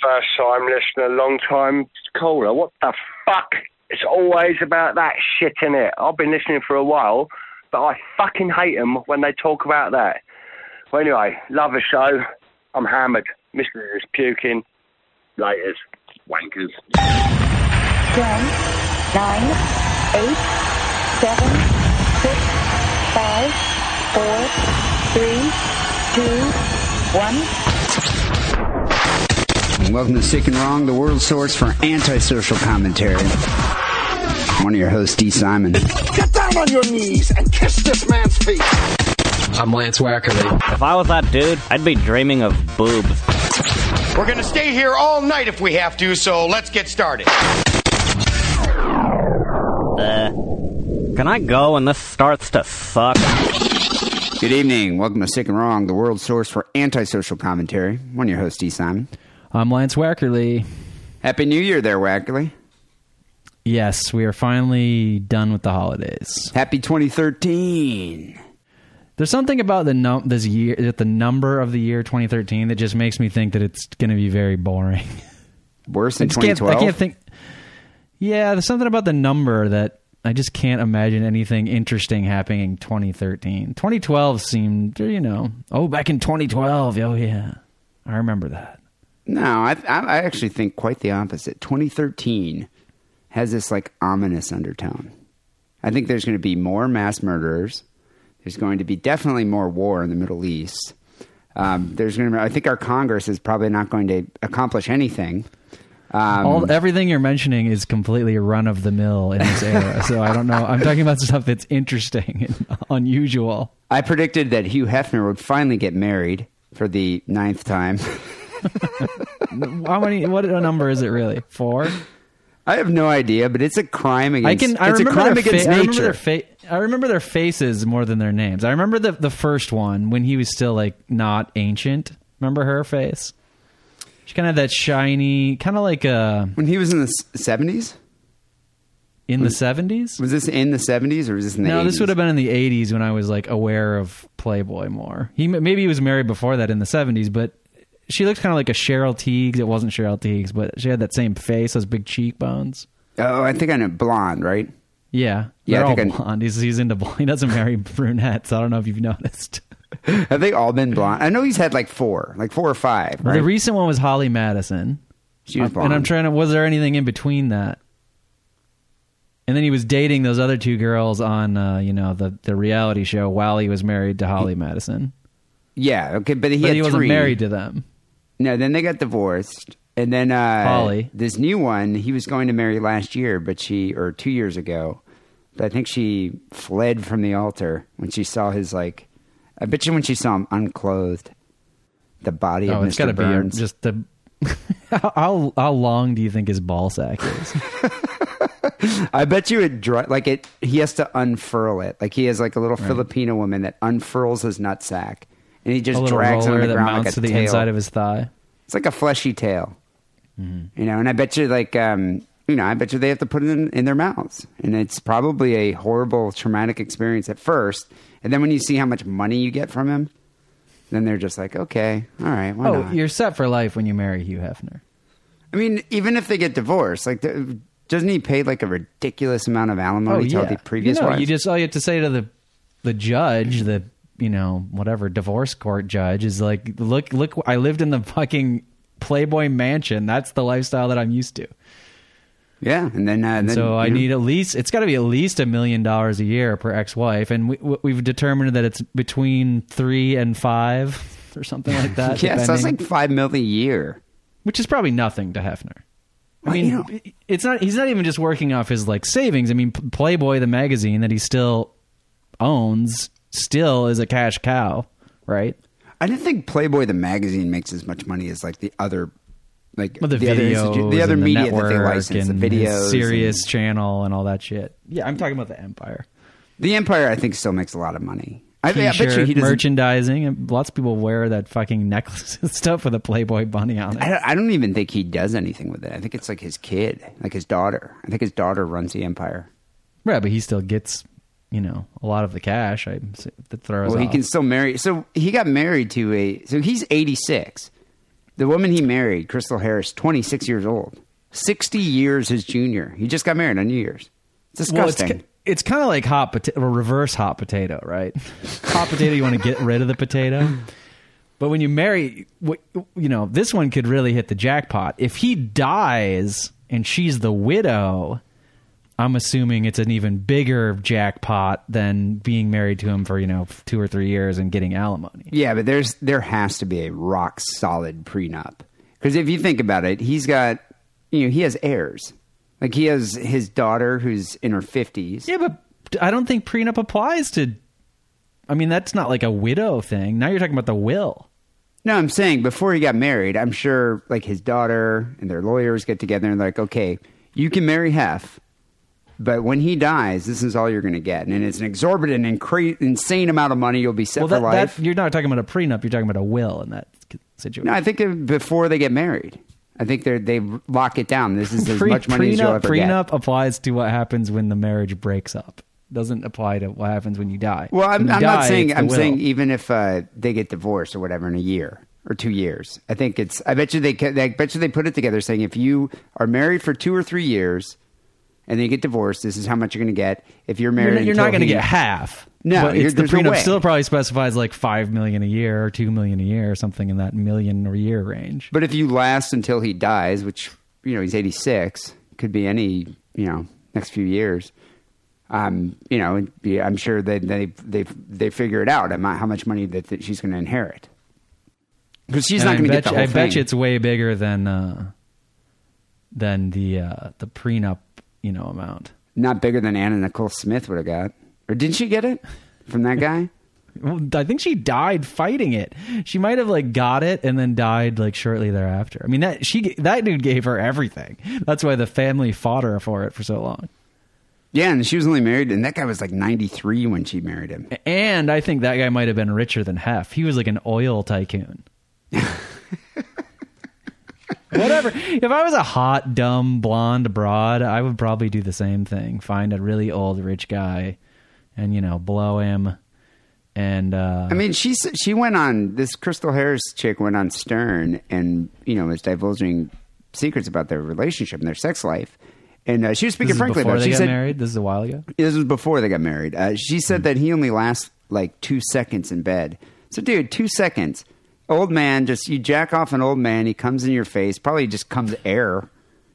first time listener, long time caller. What the fuck? It's always about that shit in it. I've been listening for a while, but I fucking hate them when they talk about that. Well, anyway, love the show. I'm hammered. Mr. is puking. Laters. Wankers. Ten, nine, eight, seven, six, five, four, three, two, one. Welcome to Sick and Wrong, the world source for antisocial commentary. I'm one of your hosts, Dee Simon. Get down on your knees and kiss this man's feet. I'm Lance Wackerly. If I was that dude, I'd be dreaming of boobs. We're going to stay here all night if we have to, so let's get started. Uh, can I go when this starts to suck? Good evening. Welcome to Sick and Wrong, the world source for antisocial commentary. I'm one of your hosts, Dee Simon. I'm Lance Wackerly. Happy New Year there, Wackerly. Yes, we are finally done with the holidays. Happy 2013. There's something about the num- this year, that the number of the year 2013, that just makes me think that it's going to be very boring. Worse than I can't, 2012. I can't think. Yeah, there's something about the number that I just can't imagine anything interesting happening in 2013. 2012 seemed, you know, oh, back in 2012. Oh, yeah. I remember that. No, I, I I actually think quite the opposite. 2013 has this like ominous undertone. I think there's going to be more mass murderers. There's going to be definitely more war in the Middle East. Um, there's going to. Be, I think our Congress is probably not going to accomplish anything. Um, All everything you're mentioning is completely run of the mill in this era. so I don't know. I'm talking about stuff that's interesting and unusual. I predicted that Hugh Hefner would finally get married for the ninth time. How many? What number is it really? Four. I have no idea, but it's a crime against. I can. I it's a crime against fa- I remember nature. their fa- I remember their faces more than their names. I remember the the first one when he was still like not ancient. Remember her face? She kind of had that shiny, kind of like uh when he was in the seventies. in the seventies. Was this in the seventies or was this in the? No, 80s? this would have been in the '80s when I was like aware of Playboy more. He maybe he was married before that in the '70s, but she looked kind of like a Cheryl Tiegs. It wasn't Cheryl Tiegs, but she had that same face, those big cheekbones. Oh, I think I know blonde, right? Yeah, Yeah, they're I all think I- blonde. He's, he's into blonde. He doesn't marry brunettes. I don't know if you've noticed. Have they all been blonde? I know he's had like four, like four or five. Well, Right? The recent one was Holly Madison. she was blonde. and I'm trying to. Was there anything in between that? And then he was dating those other two girls on, uh, you know, the the reality show while he was married to Holly Madison. yeah, okay, but he But he wasn't married to them. No, then they got divorced, and then uh, Holly. this new one, he was going to marry last year, but she or two years ago, but I think she fled from the altar when she saw his like. I bet you when she saw him unclothed, the body Oh, of it's Mr. got to be Burns. just the. how, how long do you think his ball sack is? I bet you it dry, like it. He has to unfurl it. Like he has like a little Filipino woman that unfurls his nutsack, and he just drags it on the that ground mounts like a to the tail. inside of his thigh. It's like a fleshy tail, Mm-hmm. you know. And I bet you, like, um, you know, I bet you they have to put it in, in their mouths, and it's probably a horrible, traumatic experience at first. And then when you see how much money you get from him, then they're just like, okay, all right, why Oh, not? you're set for life when you marry Hugh Hefner. I mean, even if they get divorced, like, the, doesn't he pay like a ridiculous amount of alimony to the previous Oh, you know, wife? you just all you have to say to the the judge, the you know whatever divorce court judge is like, look, look, I lived in the fucking Playboy mansion. That's the lifestyle that I'm used to. yeah, and then, uh, then so I know, need at least it's got to be at least a million dollars a year per ex-wife, and we, we've determined that it's between three and five or something like that. yeah, so that's depending, like five mil a year. which is probably nothing to Hefner. I mean, you know- it's not. He's not even just working off his like savings. I mean, Playboy, the magazine that he still owns, still is a cash cow, right? I didn't think Playboy the magazine makes as much money as like the other, like Well, the, other institu- the other and media network that they license, the and his videos, Sirius and- channel, and all that shit. Yeah, I'm talking about the Empire. the Empire. I think still makes a lot of money. I, I bet you he doesn't. merchandising, and lots of people wear that fucking necklace and stuff with a Playboy bunny on it. I don't, I don't even think he does anything with it. I think it's like his kid, like his daughter. I think his daughter runs the Empire. Right, but he still gets, you know, a lot of the cash. I that throws. Well, he off. can still marry. So he got married to a. So he's eighty six. The woman he married, Crystal Harris, 26 years old. 60 years his junior. He just got married on New Year's. It's Well, it's, disgusting. it's kind of like hot potato, or reverse hot potato, right? hot potato, you want to get rid of the potato. But when you marry, you know, this one could really hit the jackpot. If he dies and she's the widow, I'm assuming it's an even bigger jackpot than being married to him for, you know, two or three years and getting alimony. Yeah, but there's there has to be a rock solid prenup. Because if you think about it, he's got you know, he has heirs. Like he has his daughter who's in her fifties. Yeah, but I don't think prenup applies to. I mean, that's not like a widow thing. Now you're talking about the will. No, I'm saying before he got married, I'm sure like his daughter and their lawyers get together and like, okay, you can marry half, but when he dies, this is all you're going to get, and it's an exorbitant and cra- insane amount of money. You'll be set well, for life. that you're not talking about a prenup. You're talking about a will in that situation. no, I think before they get married, I think they they lock it down. This is as Pre- much money as you'll prenup, ever prenup get. applies to what happens when the marriage breaks up. Doesn't apply to what happens when you die. Well, I'm, I'm not saying I'm will. saying even if uh, they get divorced or whatever in a year or two years, I think it's. I bet you they. I bet you they put it together saying if you are married for two or three years and then you get divorced, this is how much you're going to get. If you're you're, married, not- you're not going to get half. No, but it's the no prenup still probably specifies like five million a year or two million a year or something in that million or year range. But if you last until he dies, which you know he's 86, could be any you know next few years. Um, you know, I'm sure they they they they figure it out how much money that, that she's going to inherit because she's And not going to get the whole I thing. bet you it's way bigger than uh, than the uh, the prenup, you know, amount. not bigger than Anna Nicole Smith would have got, or didn't she get it from that guy? Well, I think she died fighting it. She might have like got it and then died like shortly thereafter. I mean that she that dude gave her everything. That's why the family fought her for it for so long. yeah, and she was only married, and that guy was like 93 when she married him. And I think that guy might have been richer than Hef. He was like an oil tycoon. Whatever. If I was a hot, dumb, blonde broad, I would probably do the same thing. Find a really old, rich guy, and you know, blow him. And uh, I mean, she she went on this Crystal Harris chick went on Stern and you know was divulging secrets about their relationship and their sex life, and uh, she was speaking frankly before about. it. they She got said married. This is a while ago. this was before they got married. Uh, she said that he only lasts like two seconds in bed. So, dude, two seconds. Old man, just you jack off an old man. He comes in your face. Probably just comes air,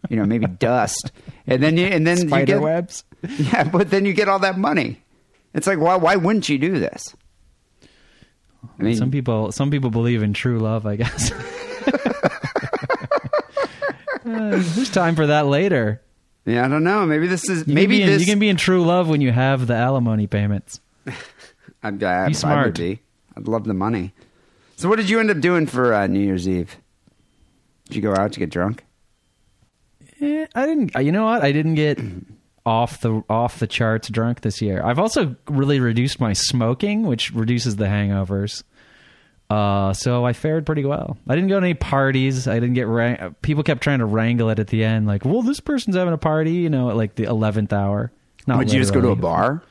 you know, maybe dust, and then you and then you Spider get, webs. Yeah, but then you get all that money. It's like why why wouldn't you do this? I mean, some people some people believe in true love i guess Uh, there's time for that later yeah, I don't know. Maybe this is you maybe be in, this. you can be in true love when you have the alimony payments I'm, I, I be would smart. be. I'd love the money. So, what did you end up doing for uh, New Year's Eve? Did you go out to get drunk? Eh, i didn't you know what i didn't get off the off the charts drunk this year i've also really reduced my smoking which reduces the hangovers uh, so I fared pretty well. I didn't go to any parties. I didn't get ra- people kept trying to wrangle it at the end, like, "Well, this person's having a party," you know, at like the eleventh hour. Not Would you just go to a bar?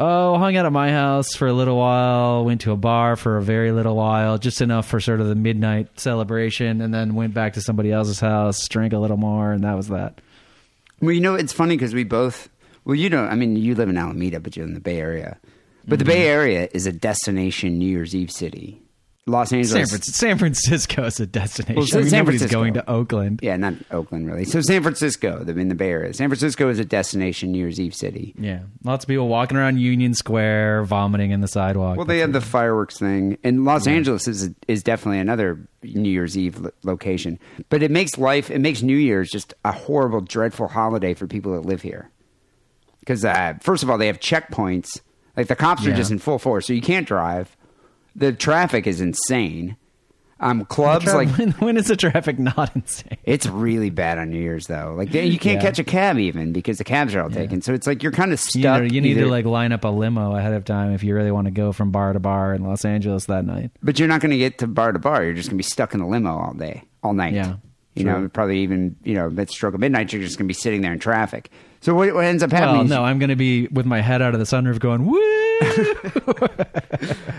Oh, hung out at my house for a little while, went to a bar for a very little while, just enough for sort of the midnight celebration, and then went back to somebody else's house, drank a little more, and that was that. Well, you know, it's funny because we both. Well, you don't. I mean, you live in Alameda, but you're in the Bay Area. But the Mm-hmm. Bay Area is a destination New Year's Eve city. Los Angeles. San, San Francisco is a destination. Well, I San mean, nobody's Francisco. going to Oakland. Yeah, not Oakland really. So San Francisco, the- in the Bay Area. San Francisco is a destination New Year's Eve city. Yeah, lots of people walking around Union Square, vomiting in the sidewalk. Well, they have the fireworks thing, and Los Angeles is is definitely another New Year's Eve lo- location. But it makes life, it makes New Year's just a horrible, dreadful holiday for people that live here. Because uh, first of all, they have checkpoints. Like the cops are just in full force, so you can't drive. The traffic is insane. Um, clubs Tra- like when, when is the traffic not insane? it's really bad on New Year's though. Like you can't Yeah. catch a cab even because the cabs are all taken. So it's like you're kind of stuck. You, know, you need to like line up a limo ahead of time if you really want to go from bar to bar in Los Angeles that night. But you're not going to get to bar to bar. You're just going to be stuck in the limo all day, all night. Yeah, You know, probably even, you know, at stroke of midnight, you're just going to be sitting there in traffic. So what, what ends up happening Well, is no, I'm going to be with my head out of the sunroof going woo.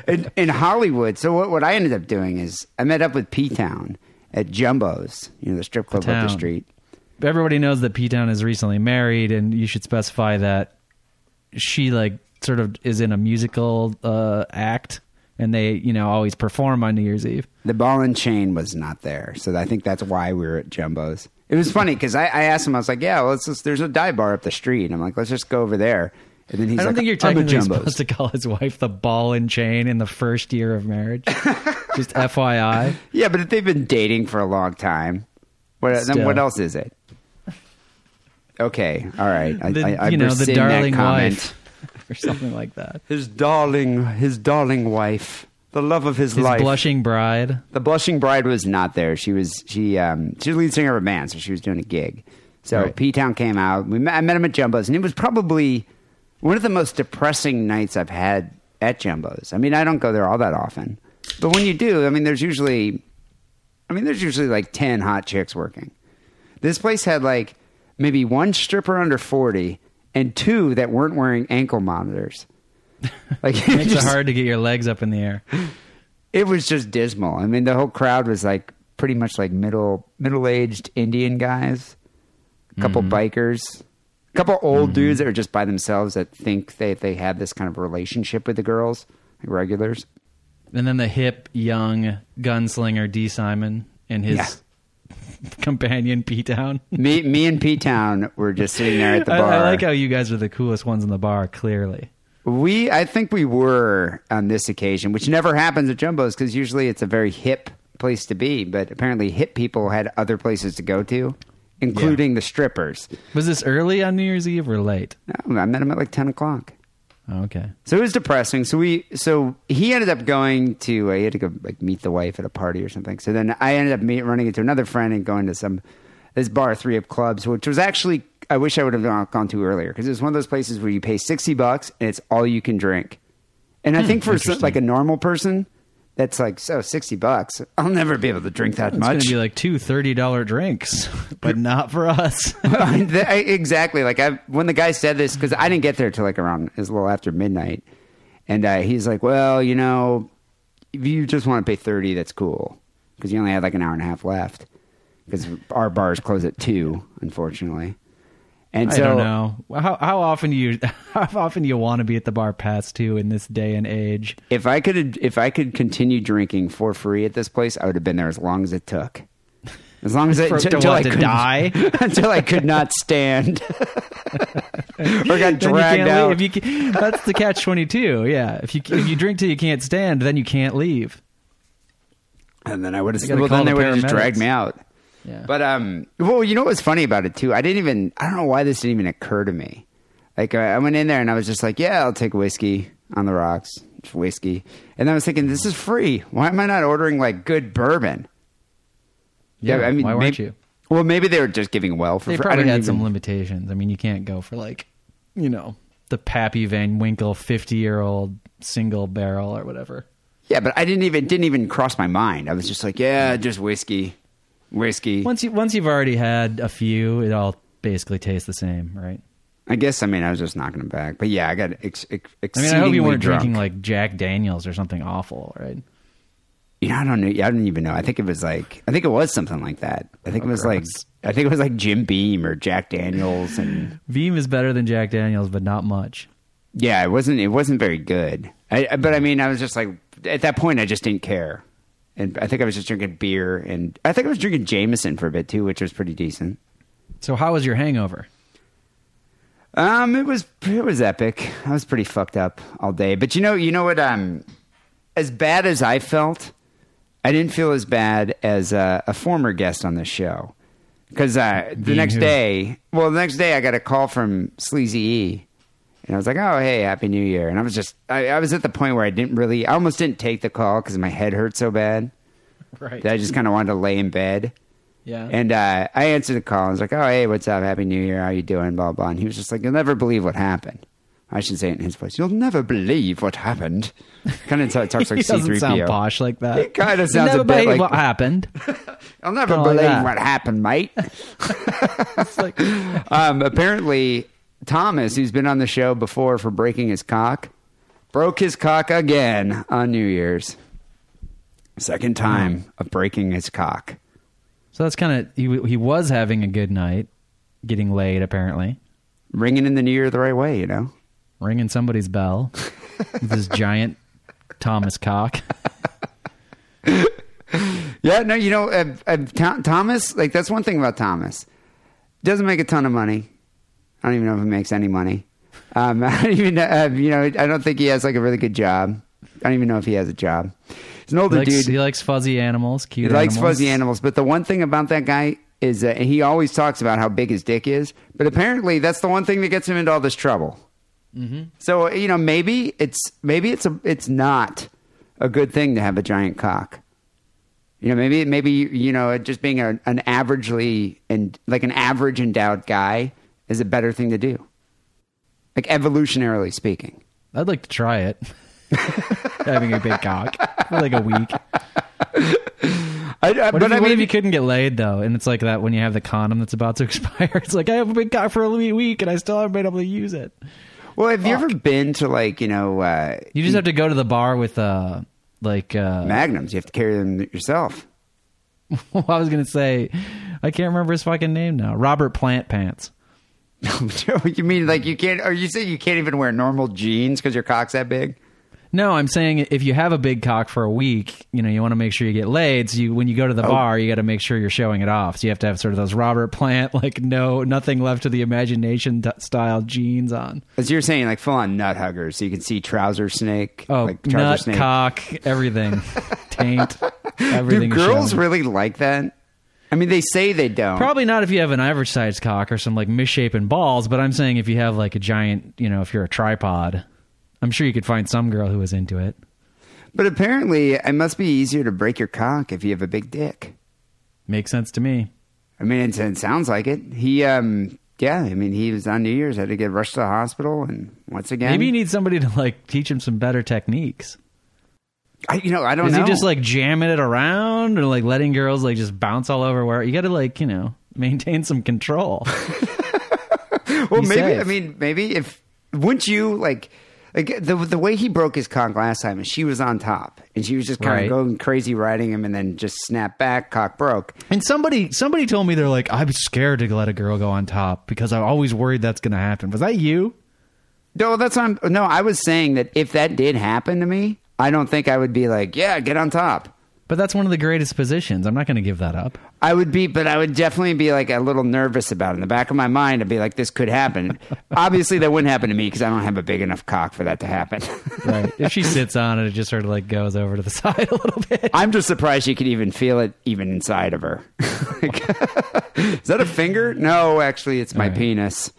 In, in Hollywood. So what, what I ended up doing is I met up with P Town at Jumbo's, you know, the strip club up the town. street. Everybody knows that P Town is recently married, and you should specify that she like sort of is in a musical uh, act, and they you know always perform on New Year's Eve. The ball and chain was not there, so I think that's why we were at Jumbo's. It was funny because I, I asked him, I was like, "Yeah, well, let's just, there's a dive bar up the street." And I'm like, "Let's just go over there." And then he's I don't like, think you're "I'm at technically Jumbo's." supposed to call his wife the ball and chain in the first year of marriage. Just FYI. Yeah, but if they've been dating for a long time, what then what else is it? Okay, all right. I, The, I, I you know, the darling wife. or something like that. His darling, his darling wife, the love of his, His life. blushing bride. The blushing bride was not there. She was she um she was lead singer of a band, so she was doing a gig. So Right. P Town came out. We met, I met him at Jumbo's, and it was probably one of the most depressing nights I've had at Jumbo's. I mean, I don't go there all that often, but when you do, I mean, there's usually, I mean, there's usually like ten hot chicks working. This place had like maybe one stripper under forty and two that weren't wearing ankle monitors. Like Makes it hard to get your legs up in the air. it was just dismal. I mean, the whole crowd was like pretty much like middle middle aged Indian guys, a couple mm-hmm. bikers, a couple old dudes mm-hmm. that are just by themselves that think they they have this kind of relationship with the girls, like regulars. And then the hip, young gunslinger Dee Simon and his Yeah. companion P Town. Me, me and P Town were just sitting there at the I, bar. I like how you guys are the coolest ones in the bar. Clearly, We, I think we were on this occasion, which never happens at Jumbo's because usually it's a very hip place to be. But apparently, hip people had other places to go to, including the strippers. was this early on New Year's Eve or late? No, I met him at like ten o'clock. Oh, okay. So it was depressing. So we, so he ended up going to, uh, he had to go like meet the wife at a party or something. So then I ended up meet, running into another friend and going to some this bar, Three Up Clubs, which was actually I wish I would have gone, to earlier because it was one of those places where you pay sixty bucks and it's all you can drink. And I think for some, like a normal person, that's like so sixty bucks. I'll never be able to drink that much. it's gonna be like two $30 drinks, but not for us. I mean, th- I- exactly. Like I, when the guy said this, because I didn't get there till like around it was a little after midnight, and uh, he's like, "Well, you know, if you just want to pay thirty, that's cool, because you only had like an hour and a half left, because our bars close at two, unfortunately." And I so, don't know. How, how often do you how often do you want to be at the bar past two in this day and age? if I could, if I could continue drinking for free at this place, I would have been there as long as it took. As long as I, t- until I couldn't- die? until I could not stand or got dragged out. leave. If you can, that's the catch twenty two. Yeah, if you if you drink till you can't stand, then you can't leave. And then I would have. Well, then they would have just dragged me out. Yeah, But um, well, you know what's funny about it too? I didn't even. I don't know why this didn't even occur to me. Like I I went in there and I was just like, yeah, I'll take whiskey on the rocks, just whiskey. And I was thinking, this is free. Why am I not ordering like good bourbon? yeah. I mean, why weren't maybe- you? Well, maybe they were just giving well for. They free. Probably don't had even- some limitations. I mean, you can't go for like, you know, the Pappy Van Winkle fifty year old single barrel or whatever. Yeah, but I didn't even didn't even cross my mind. I was just like, yeah, just whiskey, whiskey. Once you once you've already had a few, it all basically tastes the same, right? I guess I mean I was just knocking them back. But yeah, I got ex- ex- I mean, I hope you weren't drunk. drinking like Jack Daniels or something awful, right? Yeah, I don't know. I don't even know. I think it was like I think it was something like that. I think Oh, it was gross. like I think it was like Jim Beam or Jack Daniels and Beam is better than Jack Daniels, but not much. yeah, it wasn't it wasn't very good. I- but I mean, I was just like at that point I just didn't care. And I think I was just drinking beer and I think I was drinking Jameson for a bit too, which was pretty decent. So how was your hangover? Um, it was it was epic. I was pretty fucked up all day. But you know, you know what? Um, as bad as I felt, I didn't feel as bad as uh, a former guest on this show. Because uh, the Being next who? day, well, the next day I got a call from Sleazy E, and I was like, "Oh, hey, happy New Year!" And I was just, I, I was at the point where I didn't really, I almost didn't take the call because my head hurt so bad Right. that I just kind of wanted to lay in bed. yeah. And uh, I answered the call. I was like, "Oh, hey, what's up? Happy New Year. How you doing?" Blah blah. And he was just like, "You'll never believe what happened." I should say it in his voice. You'll never believe what happened. Kind of talks like C doesn't three sound PO. posh like that. It kinda You sounds a bit like- what happened. I'll never Kinda like believe that. what happened, mate. It's like, um, apparently, Thomas, who's been on the show before for breaking his cock, broke his cock again on New Year's. Second time of breaking his cock. So that's kind of he. He was having a good night, getting laid apparently, Ringing in the new year the right way, you know. ringing somebody's bell with his giant Thomas cock. Yeah, no, you know, uh, uh, Tho- Thomas, like that's one thing about Thomas. Doesn't make a ton of money. I don't even know if he makes any money. Um, I don't even, uh, you know, I don't think he has like a really good job. I don't even know if he has a job. He's an He older likes, dude. he likes fuzzy animals, cute. He cute. likes fuzzy animals. But the one thing about that guy is that he always talks about how big his dick is. But apparently, that's the one thing that gets him into all this trouble. Mm-hmm. So you know, maybe it's maybe it's a it's not a good thing to have a giant cock. You know, maybe maybe you know, just being a, an averagely and like an average endowed guy is a better thing to do. Like evolutionarily speaking. I'd like to try it. having a big cock for like a week. I, I, What, but if, you- I what mean, if you couldn't get laid though? And it's like that when you have the condom that's about to expire. It's like I have a big cock for a week and I still haven't been able to use it. well, have you ever been to like you know uh, You just have to go to the bar with uh like uh magnums? You have to carry them yourself. well, I was gonna say I can't remember his fucking name now. Robert Plant Pants. you mean like you can't? Are you saying you can't even wear normal jeans because your cock's that big? No, I'm saying if you have a big cock for a week, you know, you want to make sure you get laid. So you, when you go to the Oh. bar, you got to make sure you're showing it off. So you have to have sort of those Robert Plant, like no, nothing left to the imagination t- style jeans on. As you're saying, like full on nut huggers, so you can see trouser snake. Oh, like trouser nut, snake. cock, everything, taint, Do everything. is girls showing. really like that? I mean, they say they don't. Probably not if you have an average sized cock or some like misshapen balls, but I'm saying if you have like a giant, you know, if you're a tripod, I'm sure you could find some girl who was into it. But apparently, it must be easier to break your cock if you have a big dick. Makes sense to me. I mean, it, it sounds like it. He, um, yeah, I mean, he was on New Year's, had to get rushed to the hospital, and once again, Maybe you need somebody to like teach him some better techniques. I, you know, I don't know. Is know. he just like jamming it around or like letting girls like just bounce all over where you got to like, you know, maintain some control. well, be maybe. safe. I mean, maybe if wouldn't you like like the the way he broke his cock last time is she was on top and she was just kind Right. of going crazy riding him and then just snapped back, cock broke. and somebody somebody told me they're like, I'm scared to let a girl go on top because I'm always worried that's going to happen. Was that you? No, that's what I'm. No, I was saying that if that did happen to me, I don't think I would be like, yeah, get on top. But that's one of the greatest positions. I'm not going to give that up. I would be, but I would definitely be like a little nervous about it. In the back of my mind, I'd be like, this could happen. Obviously, that wouldn't happen to me because I don't have a big enough cock for that to happen. Right. if she sits on it, it just sort of like goes over to the side a little bit. I'm just surprised she could even feel it even inside of her. Like, is that a finger? No, actually, it's my Right. penis.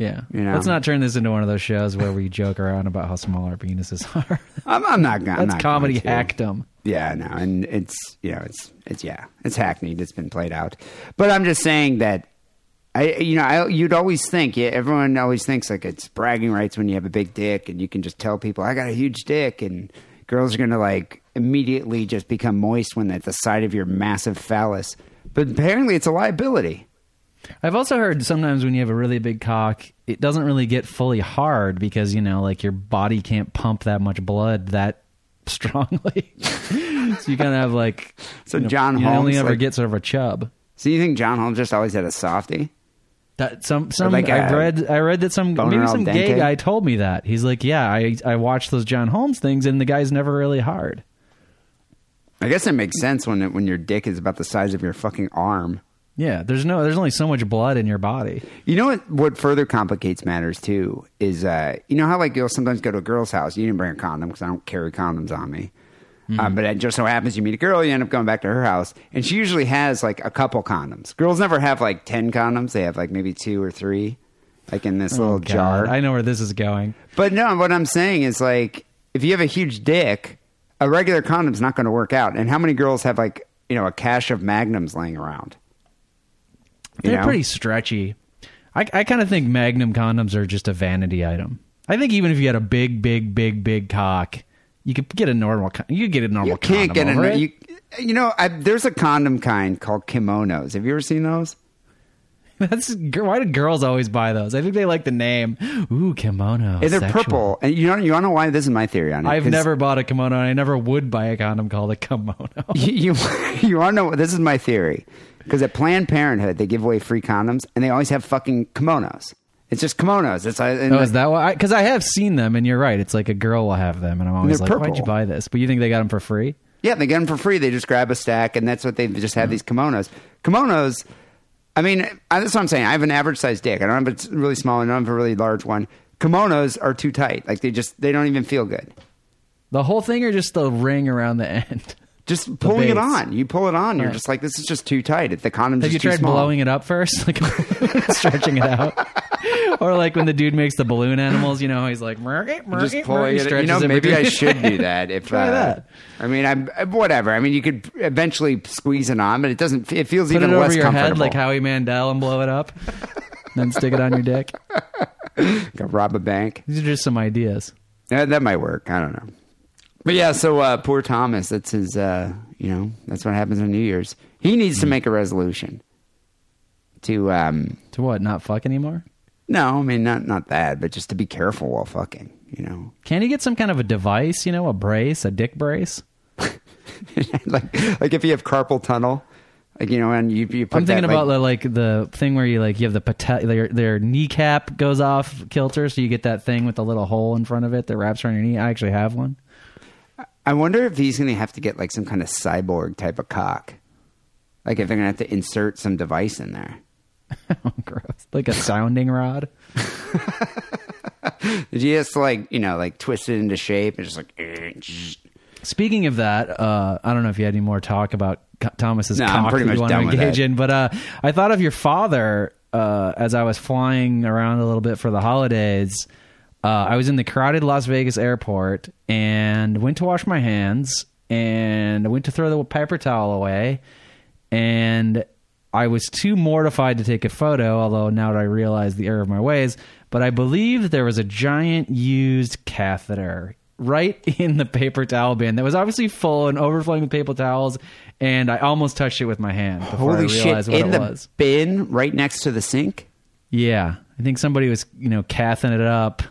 Yeah. You know. Let's not turn this into one of those shows where we joke around about how small our penises are. I'm, I'm not going. That's comedy hackdom. Yeah, no, and it's you know it's it's yeah it's hackneyed. It's been played out, but I'm just saying that I you know I, you'd always think yeah everyone always thinks like it's bragging rights when you have a big dick and you can just tell people I got a huge dick and girls are gonna like immediately just become moist when at the side of your massive phallus. But apparently it's a liability. I've also heard sometimes when you have a really big cock, it doesn't really get fully hard because, you know, like your body can't pump that much blood that strongly. so you kind of have like. So you know, John you only Holmes, ever like- get sort of a chub. So you think John Holmes just always had a softie? That some some like I read I read that some maybe some gay dente? guy told me that he's like yeah I I watched those John Holmes things and the guy's never really hard I guess it makes sense when it, when your dick is about the size of your fucking arm. Yeah there's no there's only so much blood in your body You know what? What further complicates matters too is uh, you know how like you'll sometimes go to a girl's house. You didn't bring a condom because I don't carry condoms on me. Uh, but it just so happens you meet a girl, you end up going back to her house, and she usually has like a couple condoms. Girls never have like ten condoms; they have like maybe two or three, like in this little Oh, God, jar. I know where this is going But no, what I'm saying is like if you have a huge dick, a regular condom's not going to work out. And how many girls have like you know a cache of magnums laying around? They're know? pretty stretchy. I, I kind of think Magnum condoms are just a vanity item. I think even if you had a big, big, big, big cock, you could get a normal. con- You could get a normal. You can't get a you. You know, I, there's a condom kind called kimonos. Have you ever seen those? That's why do girls always buy those? I think they like the name. Ooh, kimono. And they're sexual. purple. And you know, you to know why? This is my theory on it. I've never bought a kimono, and I never would buy a condom called a kimono. You you, you want to know? This is my theory. Because at Planned Parenthood, they give away free condoms, and they always have fucking kimonos. It's just kimonos. It's uh, and Oh, is that why? Because I, have seen them, and you're right. It's like a girl will have them, and I'm always they're like, "Why'd you buy this?" But you think they got them for free? Yeah, they get them for free. They just grab a stack, and that's what they just have these kimonos. Kimonos. I mean, I- that's what I'm saying. I have an average sized dick. I don't have a really small, and I don't have a really large one. Kimonos are too tight. Like they just they don't even feel good. The whole thing, or just the ring around the end? Just pulling it on. You pull it on. You're Right. just like this is just too tight. If the condom's Have just you too tried small. blowing it up first, like stretching it out, or like when the dude makes the balloon animals? You know, he's like, "Murky, murky, just murky," pulling it. You stretches know, maybe I between- should do that. If Try uh, that. I mean, I'm uh, whatever. I mean, you could eventually squeeze it on, but it doesn't. It feels Put even it over less your head comfortable. like Howie Mandel and blow it up, then stick it on your dick. Rob a bank. These are just some ideas. Yeah, that might work. I don't know. But yeah, so uh, poor Thomas. That's his. Uh, you know, that's what happens on New Year's. He needs Hmm. to make a resolution. To um, To what? Not fuck anymore? no, I mean not not that, but just to be careful while fucking. You know, Can he get some kind of a device? You know, a brace, a dick brace. like like if you have carpal tunnel, like you know, and you you put I'm thinking that, about like, the, like the thing where you like you have the pate- their their kneecap goes off kilter, so you get that thing with the little hole in front of it that wraps around your knee. I actually have one. I wonder if he's going to have to get like some kind of cyborg type of cock. Like if they're going to have to insert some device in there. Oh, gross! Like a sounding rod. Did you just like you know like twist it into shape and just like? eh, Speaking of that, uh, I don't know if you had any more talk about Thomas's No, cock that you want to engage in, but uh, I thought of your father uh, as I was flying around a little bit for the holidays. Uh, I was in the crowded Las Vegas airport and went to wash my hands and I went to throw the paper towel away and I was too mortified to take a photo, although now that I realize the error of my ways, but I believe there was a giant used catheter right in the paper towel bin that was obviously full and overflowing with paper towels, and I almost touched it with my hand before I Holy shit! In it the was. bin right next to the sink. Yeah, I think somebody was, you know, cathing it up.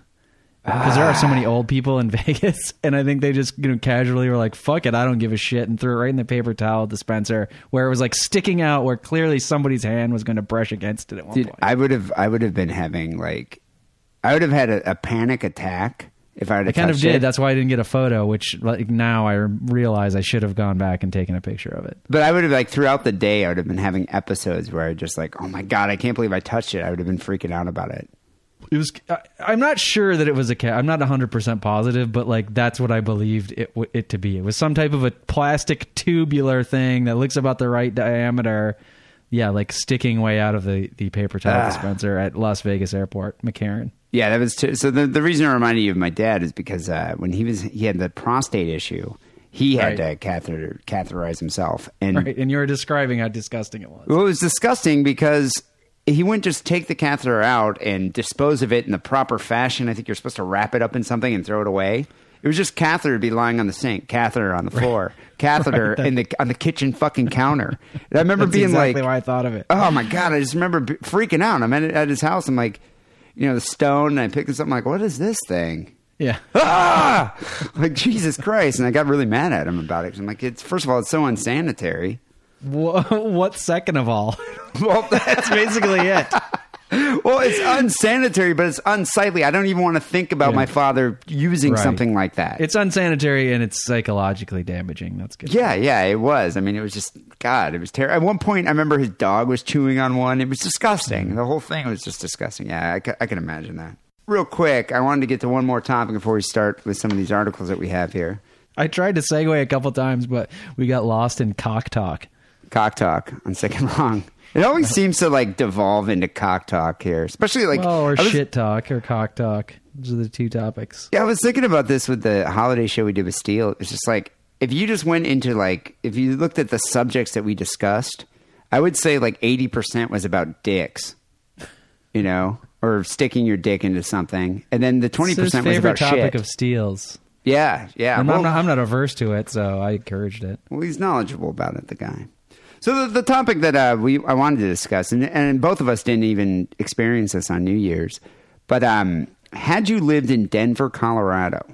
Because there are so many ah. old people in Vegas, and I think they just, you know, casually were like, "Fuck it, I don't give a shit," and threw it right in the paper towel dispenser, where it was like sticking out, where clearly somebody's hand was going to brush against it at one Dude, point. I would have I would have been having like I would have had a, a panic attack if I had I kind of did. That's why I didn't get a photo. Which, like, now I realize I should have gone back and taken a picture of it. But I would have like throughout the day I would have been having episodes where I just like, oh my god, I can't believe I touched it. I would have been freaking out about it. It was. I, I'm not sure that it was a cat. I'm not 100 percent positive, but like that's what I believed it it to be. It was some type of a plastic tubular thing that looks about the right diameter. Yeah, like sticking way out of the the paper towel Ah. dispenser at Las Vegas Airport, McCarran. Yeah, that was t- so. The the reason I reminded you of my dad is because uh, when he was he had the prostate issue, he had Right. to catheter catheterize himself, and Right, and you were describing how disgusting it was. Well, it was disgusting because he wouldn't just take the catheter out and dispose of it in the proper fashion. I think you're supposed to wrap it up in something and throw it away. It was just catheter to be lying on the sink, catheter on the floor, catheter in the on the kitchen fucking counter. And I remember That's being exactly like, why I thought of it. "Oh my god!" I just remember b- freaking out. I'm at, at his house. I'm like, you know, the stone. And I picked this up. I'm like, "What is this thing?" Yeah, Ah! Like Jesus Christ! And I got really mad at him about it. I'm like, "It's first of all, it's so unsanitary." Wha- what second of all? Well, That's basically it. Well, it's unsanitary, but it's unsightly. I don't even want to think about Yeah. my father using Right. something like that. It's unsanitary and it's psychologically damaging. That's good. yeah, yeah, it was. I mean, it was just God. It was terrible. At one point, I remember his dog was chewing on one. It was disgusting. Mm. The whole thing was just disgusting. Yeah, I, I can imagine that. Real quick, I wanted to get to one more topic before we start with some of these articles that we have here. I tried to segue a couple times, but we got lost in cock talk. Cock talk on second wrong. It always seems to like devolve into cock talk here, especially like well, or was- shit talk or cock talk. Those are the two topics. Yeah, I was thinking about this with the holiday show we did with Steele. It's just like if you just went into like if you looked at the subjects that we discussed, I would say like eighty percent was about dicks, you know, or sticking your dick into something, and then the twenty percent was about topic shit. of steals. yeah, yeah. I'm, well, not, I'm not averse to it, so I encouraged it. well, he's knowledgeable about it, the guy. So the, the topic that uh, we I wanted to discuss, and, and both of us didn't even experience this on New Year's, but um, had you lived in Denver, Colorado,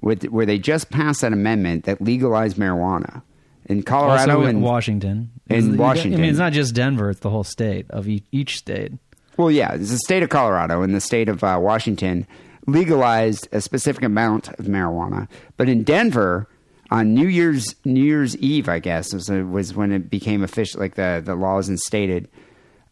with, where they just passed an amendment that legalized marijuana, in Colorado also in and Washington. in It's- I Washington. mean, it's not just Denver; it's the whole state of each, each state. Well, yeah, it's the state of Colorado and the state of uh, Washington legalized a specific amount of marijuana, but in Denver on New Year's New Year's Eve, I guess was, was when it became official, like the the law was instated,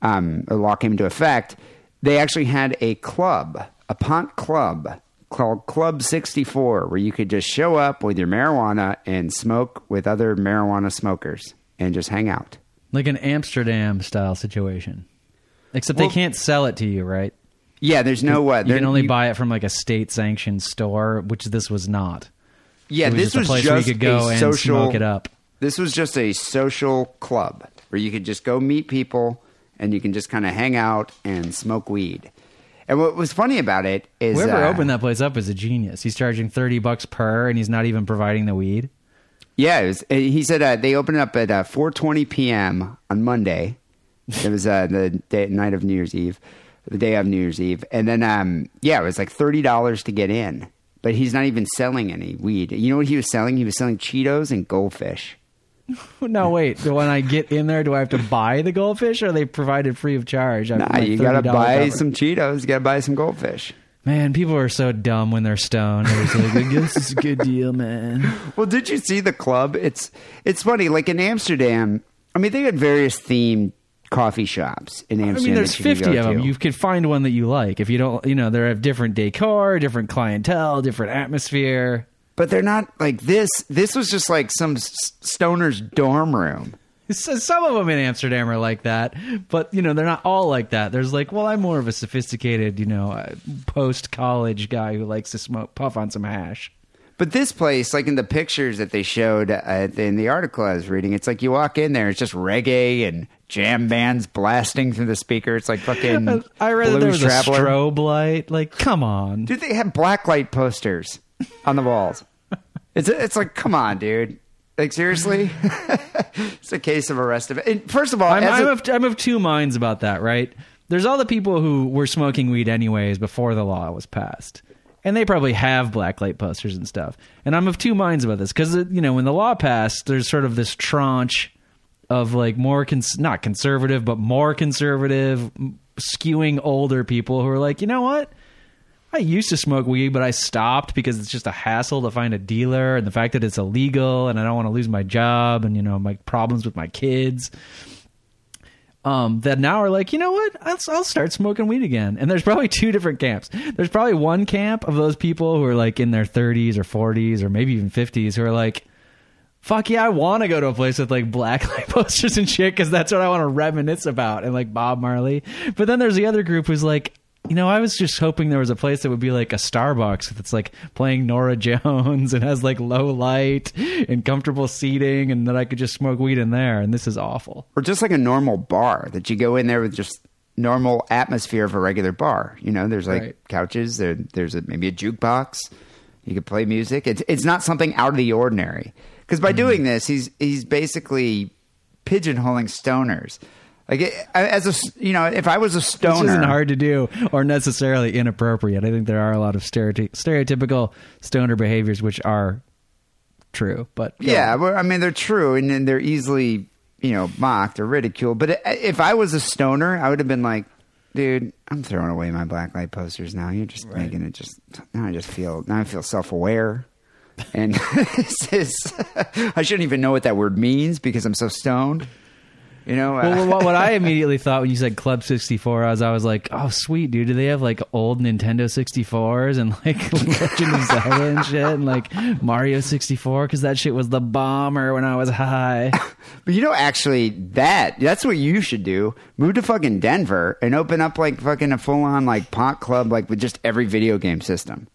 um, the law came into effect. They actually had a club, a pot club called Club 64, where you could just show up with your marijuana and smoke with other marijuana smokers and just hang out. Like an Amsterdam style situation. Except Well- they can't sell it to you, right? Yeah, there's no what You can only buy it from like a state sanctioned store, which this was not. Yeah, was this just a was place just where you could go a and social, smoke it up. This was just a social club where you could just go meet people and you can just kind of hang out and smoke weed. And what was funny about it is Whoever uh, opened that place up is a genius. He's charging thirty bucks per, and he's not even providing the weed. Yeah, it was, uh, he said uh, they opened up at uh, 4:20 p.m. on Monday. It was uh, the day, night of New Year's Eve, the day of New Year's Eve, and then um, yeah, it was like thirty dollars to get in. But he's not even selling any weed. You know what he was selling? He was selling Cheetos and goldfish. No, wait. So when I get in there, do I have to buy the goldfish, or are they provided free of charge? I- Nah, my you gotta buy cover? some Cheetos. You gotta buy some goldfish. Man, people are so dumb when they're stoned. They're like, I guess it's a good deal, man. Well, did you see the club? It's it's funny. Like in Amsterdam, I mean, they had various themed coffee shops in Amsterdam. I mean, there's that you could 50 of them. to. You can find one that you like. If you don't, you know, they have different decor, different clientele, different atmosphere. but they're not like this. This was just like some stoner's dorm room. So Some of them in Amsterdam are like that, but you know they're not all like that. There's like, well, I'm more of a sophisticated, you know, uh, post college guy who likes to smoke puff on some hash. But this place, like in the pictures that they showed uh, in the article I was reading, it's like you walk in there, it's just reggae and jam bands blasting through the speaker. It's like fucking. I read that there was Traveler. a strobe light. Like, come on. Dude, they have blacklight posters on the walls. It's it's like, come on, dude. Like seriously, it's a case of arrest of. And first of all, I'm, I'm, a- of, I'm of two minds about that, right? There's all the people who were smoking weed anyways before the law was passed. And they probably have blacklight posters and stuff. And I'm of two minds about this because, uh, you know, when the law passed, there's sort of this tranche of like more, cons- not conservative, but more conservative skewing older people who are like, you know what? I used to smoke weed, but I stopped because it's just a hassle to find a dealer and the fact that it's illegal and I don't want to lose my job and, you know, my problems with my kids um, that now are like, you know what? I'll, I'll start smoking weed again. And there's probably two different camps. There's probably one camp of those people who are like in their 30s or 40s or maybe even 50s who are like, fuck yeah, I want to go to a place with like black light posters and shit because that's what I want to reminisce about and like Bob Marley. But then there's the other group who's like, you know, I was just hoping there was a place that would be like a Starbucks that's like playing Norah Jones and has like low light and comfortable seating and that I could just smoke weed in there. And this is awful. or just like a normal bar that you go in there with just normal atmosphere of a regular bar. You know, there's like Right. couches. There, there's a, maybe a jukebox. You could play music. It's it's not something out of the ordinary. Because by mm-hmm. doing this, he's he's basically pigeonholing stoners. Like it- as a you know, if I was a This stoner, isn't hard to do or necessarily inappropriate. I think there are a lot of stereotypical stoner behaviors which are true. But Yeah, well, I mean they're true and, and they're easily you know mocked or ridiculed. But uh, if I was a stoner, I would have been like, dude, I'm throwing away my blacklight posters now. You're just making it just now. I just feel now I feel self aware. And this is, I shouldn't even know what that word means because I'm so stoned. You know, uh, Well, what, what I immediately thought when you said Club 64, I was, I was like, oh, sweet, dude. Do they have like old Nintendo 64s and like Legend of Zelda and shit and like Mario 64? Because that shit was the bomber when I was high. But you know, actually, that that's what you should do. Move to fucking Denver and open up like fucking a full on like pot club, like with just every video game system.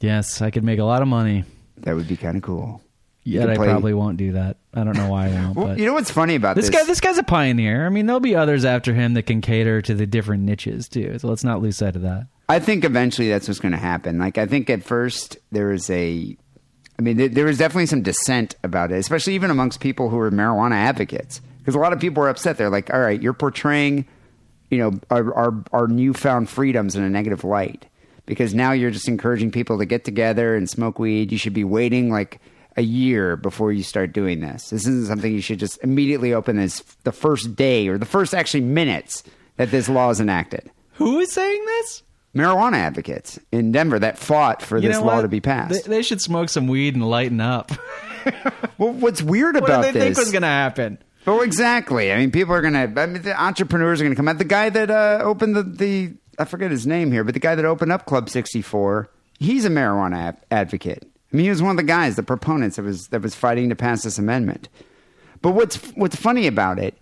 yes, I could make a lot of money. That would be kind of cool. You Yet I play- probably won't do that. I don't know why I won't. Well, but. you know what's funny about This this? guy, this guy's a pioneer. I mean, there'll be others after him that can cater to the different niches too. So let's not lose sight of that. I think eventually that's what's going to happen. Like, I think at first there is a, I mean, there, there was definitely some dissent about it, especially even amongst people who are marijuana advocates, because a lot of people were upset. They're like, "All right, you're portraying, you know, our our, our newfound freedoms in a negative light, because now you're just encouraging people to get together and smoke weed. You should be waiting like." A year before you start doing this. This isn't something you should just immediately open as the first day or the first actually minutes that this law is enacted. Who is saying this? Marijuana advocates in Denver that fought for You this law what? to be passed. They, they should smoke some weed and lighten up. well, what's weird about what did they this? think was going to happen? Oh, exactly. I mean, people are gonna. I mean, the entrepreneurs are gonna come out. The guy that uh, opened the the I forget his name here, but the guy that opened up Club Sixty Four, he's a marijuana ad- advocate. I mean, he was one of the guys, the proponents that was that was fighting to pass this amendment. But what's what's funny about it,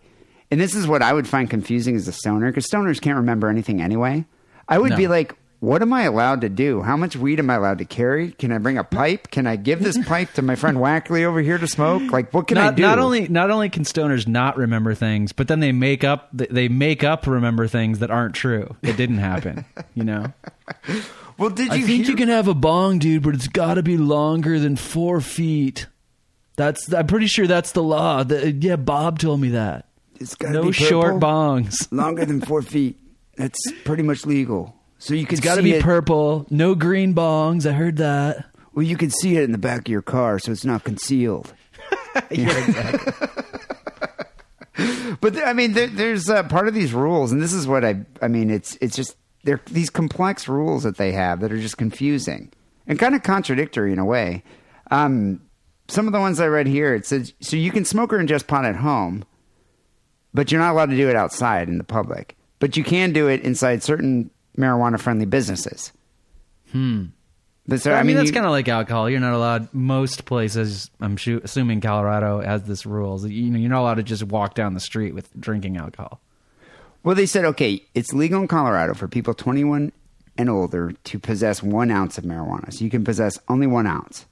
and this is what I would find confusing as a stoner, because stoners can't remember anything anyway. I would No. be like, what am I allowed to do? How much weed am I allowed to carry? Can I bring a pipe? Can I give this pipe to my friend Wackerly over here to smoke? Like, what can not, I do? not only not only can stoners not remember things, but then they make up they make up remember things that aren't true. That didn't happen. You know. well, did you I think hear- you can have a bong, dude, but it's got to be longer than four feet. That's I'm pretty sure that's the law. The, yeah, Bob told me that. It's gotta No be short bongs. longer than four feet. That's pretty much legal. So you can It's got to be it- purple. No green bongs. I heard that. Well, you can see it in the back of your car, so it's not concealed. but I mean, there, there's uh, part of these rules, and this is what I. I mean, it's it's just they're these complex rules that they have that are just confusing and kind of contradictory in a way. Um, some of the ones I read here, it says so you can smoke or ingest pot at home, but you're not allowed to do it outside in the public. But you can do it inside certain marijuana-friendly businesses. Hmm. But so, I, mean, that's you- kind of like alcohol. You're not allowed. Most places, I'm shu- assuming Colorado has this rules. You know, you're not allowed to just walk down the street with drinking alcohol. Well, they said, okay, it's legal in Colorado for people 21 and older to possess one ounce of marijuana. So you can possess only one ounce.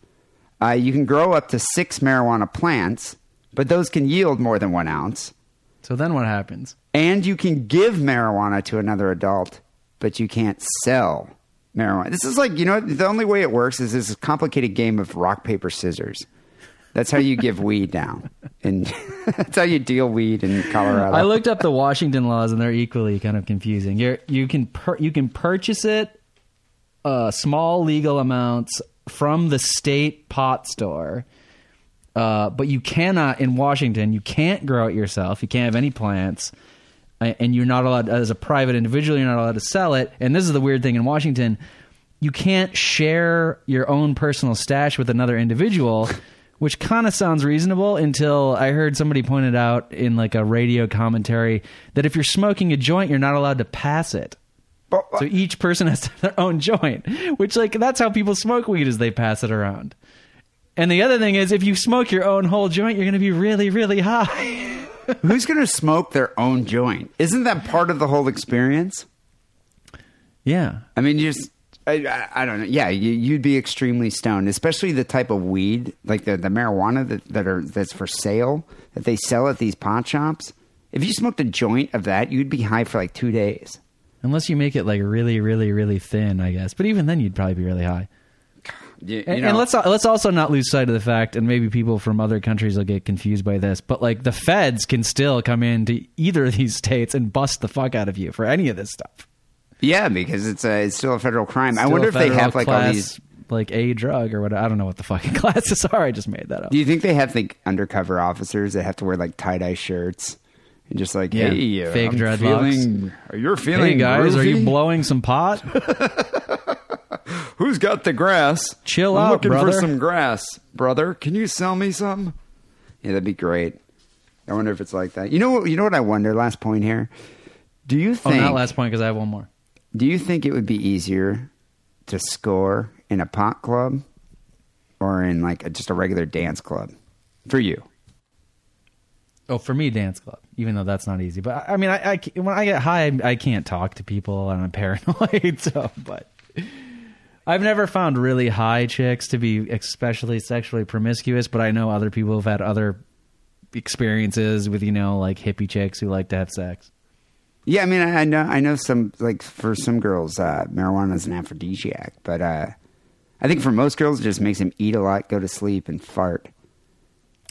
Uh, you can grow up to six marijuana plants, but those can yield more than one ounce. So then what happens? And you can give marijuana to another adult, but you can't sell marijuana. This is like, you know, the only way it works is this complicated game of rock, paper, scissors. That's how you give weed down. And that's how you deal weed in Colorado. I looked up the Washington laws, and they're equally kind of confusing. You're, you can you can purchase it uh, small legal amounts from the state pot store, uh, but you cannot in Washington. You can't grow it yourself. You can't have any plants, and you're not allowed as a private individual. You're not allowed to sell it. And this is the weird thing in Washington: you can't share your own personal stash with another individual. Which kind of sounds reasonable until I heard somebody pointed out in like a radio commentary that if you're smoking a joint, you're not allowed to pass it. So each person has their own joint, which like that's how people smoke weed is they pass it around. And the other thing is if you smoke your own whole joint, you're going to be really really high. Who's going to smoke their own joint? Isn't that part of the whole experience? yeah. I mean, you just. I, I, don't know. Yeah, you, you'd be extremely stoned, especially the type of weed, like the, the marijuana that, that are that's for sale that they sell at these pot shops. If you smoked a joint of that, you'd be high for like two days. Unless you make it like really really really thin, I guess. But even then you'd probably be really high. You, And, and let's uh, let's also not lose sight of the fact, and maybe people from other countries will get confused by this, but like the feds can still come into either of these states and bust the fuck out of you for any of this stuff. yeah, because it's a, it's still a federal crime. I wonder if they have like all these. like a drug or what. I don't know what the fucking classes are. I just made that up. Do you think they have like undercover officers that have to wear like tie dye shirts and just like, Yeah. hey, uh, Fake I'm dreadlocks. feeling, you're feeling Hey guys, are you blowing some pot? Who's got the grass? Chill I'm out, looking brother. for some grass, brother. Can you sell me some? Yeah, that'd be great. I wonder if it's like that. You know what? You know what I wonder. Last point here. Do you oh, think? not last point because I have one more. Do you think it would be easier to score in a pot club or in like a, just a regular dance club for you? Oh, for me, dance club. Even though that's not easy, but I I mean, I, I when I get high, I, I can't talk to people and I'm paranoid. So, but I've never found really high chicks to be especially sexually promiscuous. But I know other people have had other experiences with you know like hippie chicks who like to have sex. Yeah, I mean, I, I know, I know some like for some girls, uh, marijuana is an aphrodisiac, but uh, I think for most girls, it just makes them eat a lot, go to sleep, and fart.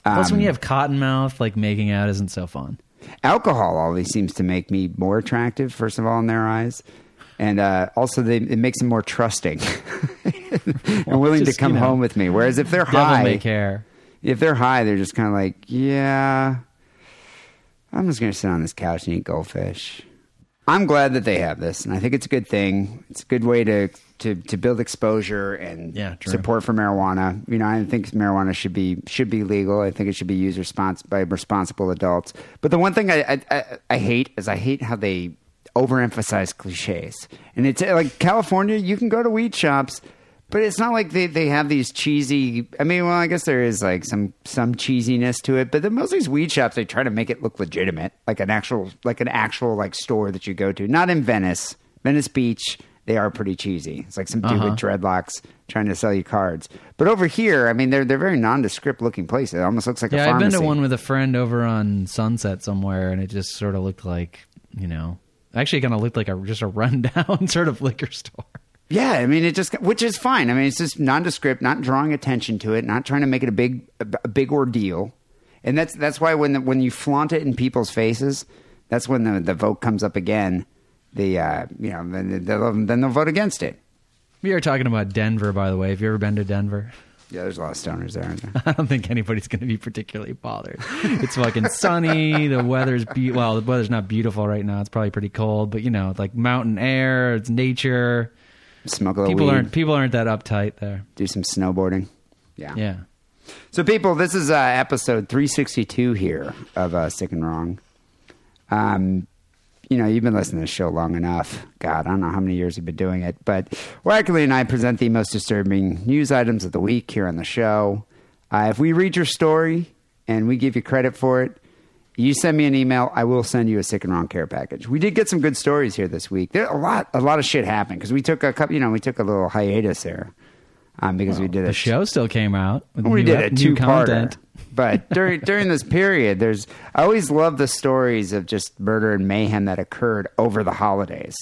Plus, when Um, you have cotton mouth, like making out isn't so fun. alcohol always seems to make me more attractive. First of all, in their eyes, and uh, also they, it makes them more trusting and willing to come you know, home with me. Whereas if they're high, may care. if they're high, they're just kind of like, yeah, I'm just going to sit on this couch and eat goldfish. I'm glad that they have this, and I think it's a good thing. It's a good way to to, to build exposure and Yeah, support for marijuana. You know, I think marijuana should be should be legal. I think it should be used respons- by responsible adults. But the one thing I I, I hate is I hate how they overemphasize cliches. And it's uh, like California, you can go to weed shops, but it's not like they, they have these cheesy. I mean, well, I guess there is like some some cheesiness to it, but the, most of these weed shops they try to make it look legitimate, like an actual like an actual like store that you go to. Not in Venice, Venice Beach. They are pretty cheesy. It's like some dude with uh-huh. dreadlocks trying to sell you cards. But over here, I mean, they're they're very nondescript looking places. It almost looks like a Yeah, I've been to one with a friend over on Sunset somewhere, and it just sort of looked like you know, actually, kind of looked like a just a rundown sort of liquor store. Yeah, I mean, it just which is fine. I mean, it's just nondescript, not drawing attention to it, not trying to make it a big a, a big ordeal, and that's that's why when the, when you flaunt it in people's faces, that's when the the vote comes up again. The uh, you know then they'll, then they'll vote against it. We are talking about Denver, by the way. Have you ever been to Denver? Yeah, there's a lot of stoners there. Aren't there? I don't think anybody's going to be particularly bothered. It's fucking sunny. The weather's be- well, the weather's not beautiful right now. It's probably pretty cold, but you know, like mountain air, it's nature. Smoke a little People weed, aren't people aren't that uptight there. do some snowboarding. Yeah. Yeah. So, people, this is uh, episode 362 here of uh, Sick and Wrong. Um, you know, you've been listening to the show long enough. God, I don't know how many years you've been doing it, but Wackerly and I present the most disturbing news items of the week here on the show. Uh, if we read your story and we give you credit for it, you send me an email. I will send you a sick and wrong care package. We did get some good stories here this week. There a lot, a lot of shit happened because we took a couple. You know, we took a little hiatus there um, because we did The a show still came out. With we new, did a two content. But during during this period, there's I always love the stories of just murder and mayhem that occurred over the holidays.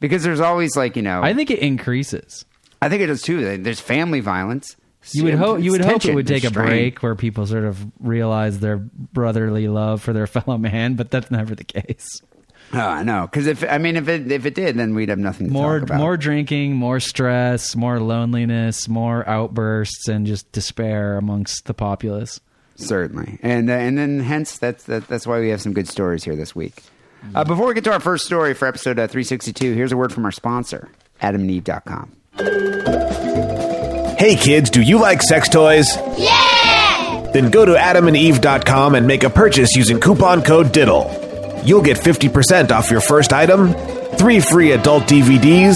Because there's always like, you know I think it increases. I think it does too. There's family violence. You would hope you would hope it would take a break where people sort of realize their brotherly love for their fellow man, but that's never the case. Oh, I know. Because if I mean if it if it did, then we'd have nothing to More talk about. more drinking, more stress, more loneliness, more outbursts, and just despair amongst the populace. Certainly, and uh, and then hence that's that, that's why we have some good stories here this week. Uh, before we get to our first story for episode uh, 362, here's a word from our sponsor, AdamandEve.com. Hey kids, do you like sex toys? Yeah! Then go to adamandeve.com and make a purchase using coupon code DIDDLE. You'll get 50% off your first item, three free adult DVDs,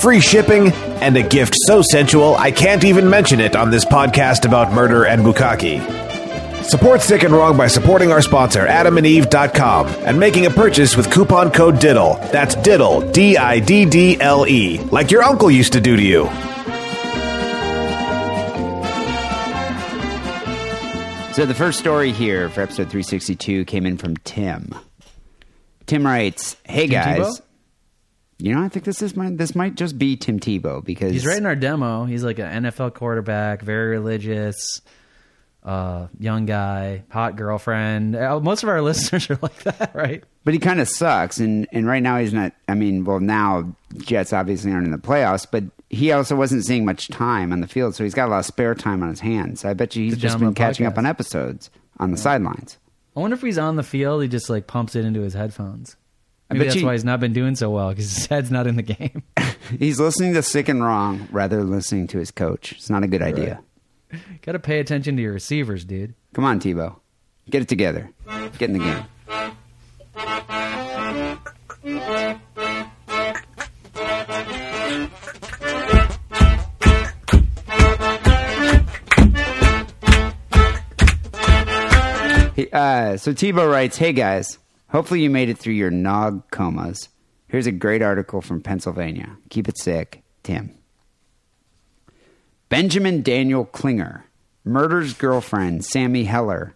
free shipping, and a gift so sensual I can't even mention it on this podcast about murder and bukkake. Support Sick and Wrong by supporting our sponsor, adamandeve.com, and making a purchase with coupon code DIDDLE. That's DIDDLE, D I D D L E, like your uncle used to do to you. So the first story here for episode 362 came in from Tim. Tim writes, "Hey Tim guys, Tebow? you know I think this is my this might just be Tim Tebow because He's writing our demo. He's like an NFL quarterback, very religious, uh, young guy, hot girlfriend. Uh, Most of our listeners are like that, right? but he kind of sucks and and right now he's not. I mean, well now Jets obviously aren't in the playoffs, but he also wasn't seeing much time on the field, so he's got a lot of spare time on his hands. I bet you he's just been catching up on episodes on the sidelines. I wonder if he's on the field, he just like pumps it into his headphones. I Maybe bet that's you- why he's not been doing so well because his head's not in the game. He's listening to Sick and Wrong rather than listening to his coach. It's not a good idea. Got to pay attention to your receivers, dude. Come on, Tebow, get it together. Get in the game. Uh, so Tebow writes, "Hey guys, hopefully you made it through your nog comas. Here's a great article from Pennsylvania. Keep it sick, Tim." Benjamin Daniel Klinger murders girlfriend Sammy Heller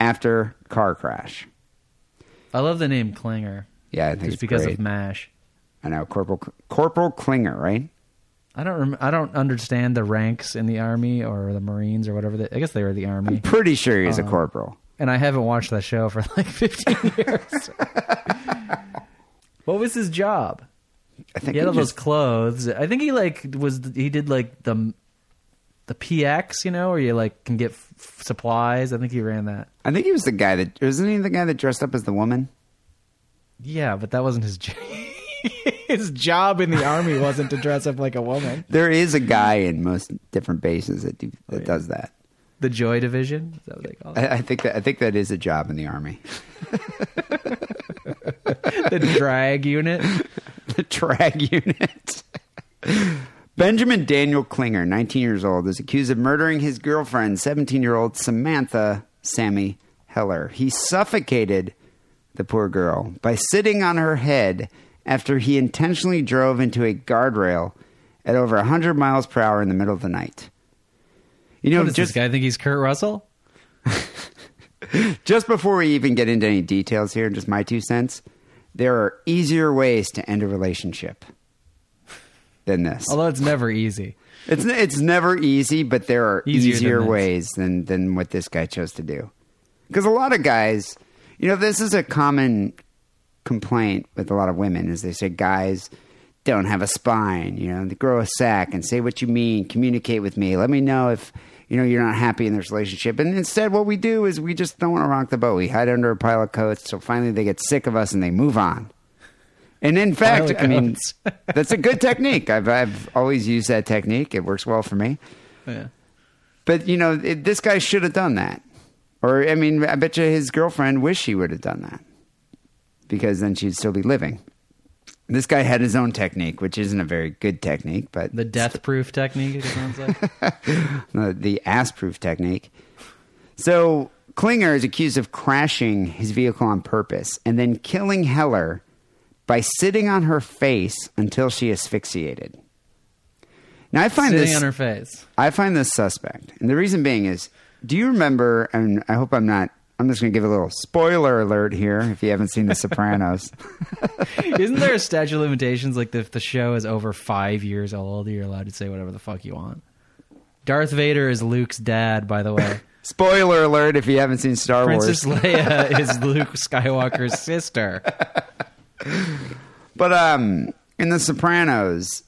after car crash. I love the name Klinger. Yeah, I think just it's because great. of Mash. I know Corporal Corporal Klinger, right? I don't. Rem- I don't understand the ranks in the army or the Marines or whatever. They, I guess they were the army. I'm Pretty sure he's Uh, a corporal. and I haven't watched that show for like 15 years. what was his job? I think He had all those clothes. I think he like was he did like the the PX, you know, where you like can get f- supplies. I think he ran that. I think he was the guy that wasn't he the guy that dressed up as the woman. Yeah, but that wasn't his job. his job in the army wasn't to dress up like a woman. There is a guy in most different bases that do, Oh, that does that. The Joy Division. Is that what they call it? I, I think that I think that is a job in the army. the drag unit. the drag unit. Benjamin Daniel Klinger, 19 years old, is accused of murdering his girlfriend, 17 year old Samantha Sammy Heller. He suffocated the poor girl by sitting on her head after he intentionally drove into a guardrail at over 100 miles per hour in the middle of the night. You know, just, this guy think he's Kurt Russell? just before we even get into any details here, just my two cents, there are easier ways to end a relationship than this. Although it's never easy. It's it's never easy, but there are Easier easier, than ways than than what this guy chose to do. Because a lot of guys, you know, this is a common complaint with a lot of women is they say guys don't have a spine. You know, they grow a sack and say what you mean. Communicate with me. Let me know if you know you're not happy in this relationship. And instead, what we do is we just don't want to rock the boat. We hide under a pile of coats. So finally, they get sick of us and they move on. And in fact, I mean, that's a good technique. I've I've always used that technique. It works well for me. Yeah. But you know, it, this guy should have done that. Or I mean, I bet you his girlfriend wished he would have done that because then she'd still be living. This guy had his own technique, which isn't a very good technique, but The death proof technique, it sounds like. the, the ass proof technique. So Klinger is accused of crashing his vehicle on purpose and then killing Heller by sitting on her face until she asphyxiated. Now I find Sitting this on her face. I find this suspect, and the reason being is, do you remember? And I hope I'm not. I'm just going to give a little spoiler alert here. If you haven't seen The Sopranos, Isn't there a statute of limitations? Like if the show is over five years old, you're allowed to say whatever the fuck you want. Darth Vader is Luke's dad, by the way. spoiler alert if you haven't seen Star Princess Wars. Leia is Luke Skywalker's sister. But um, in The Sopranos,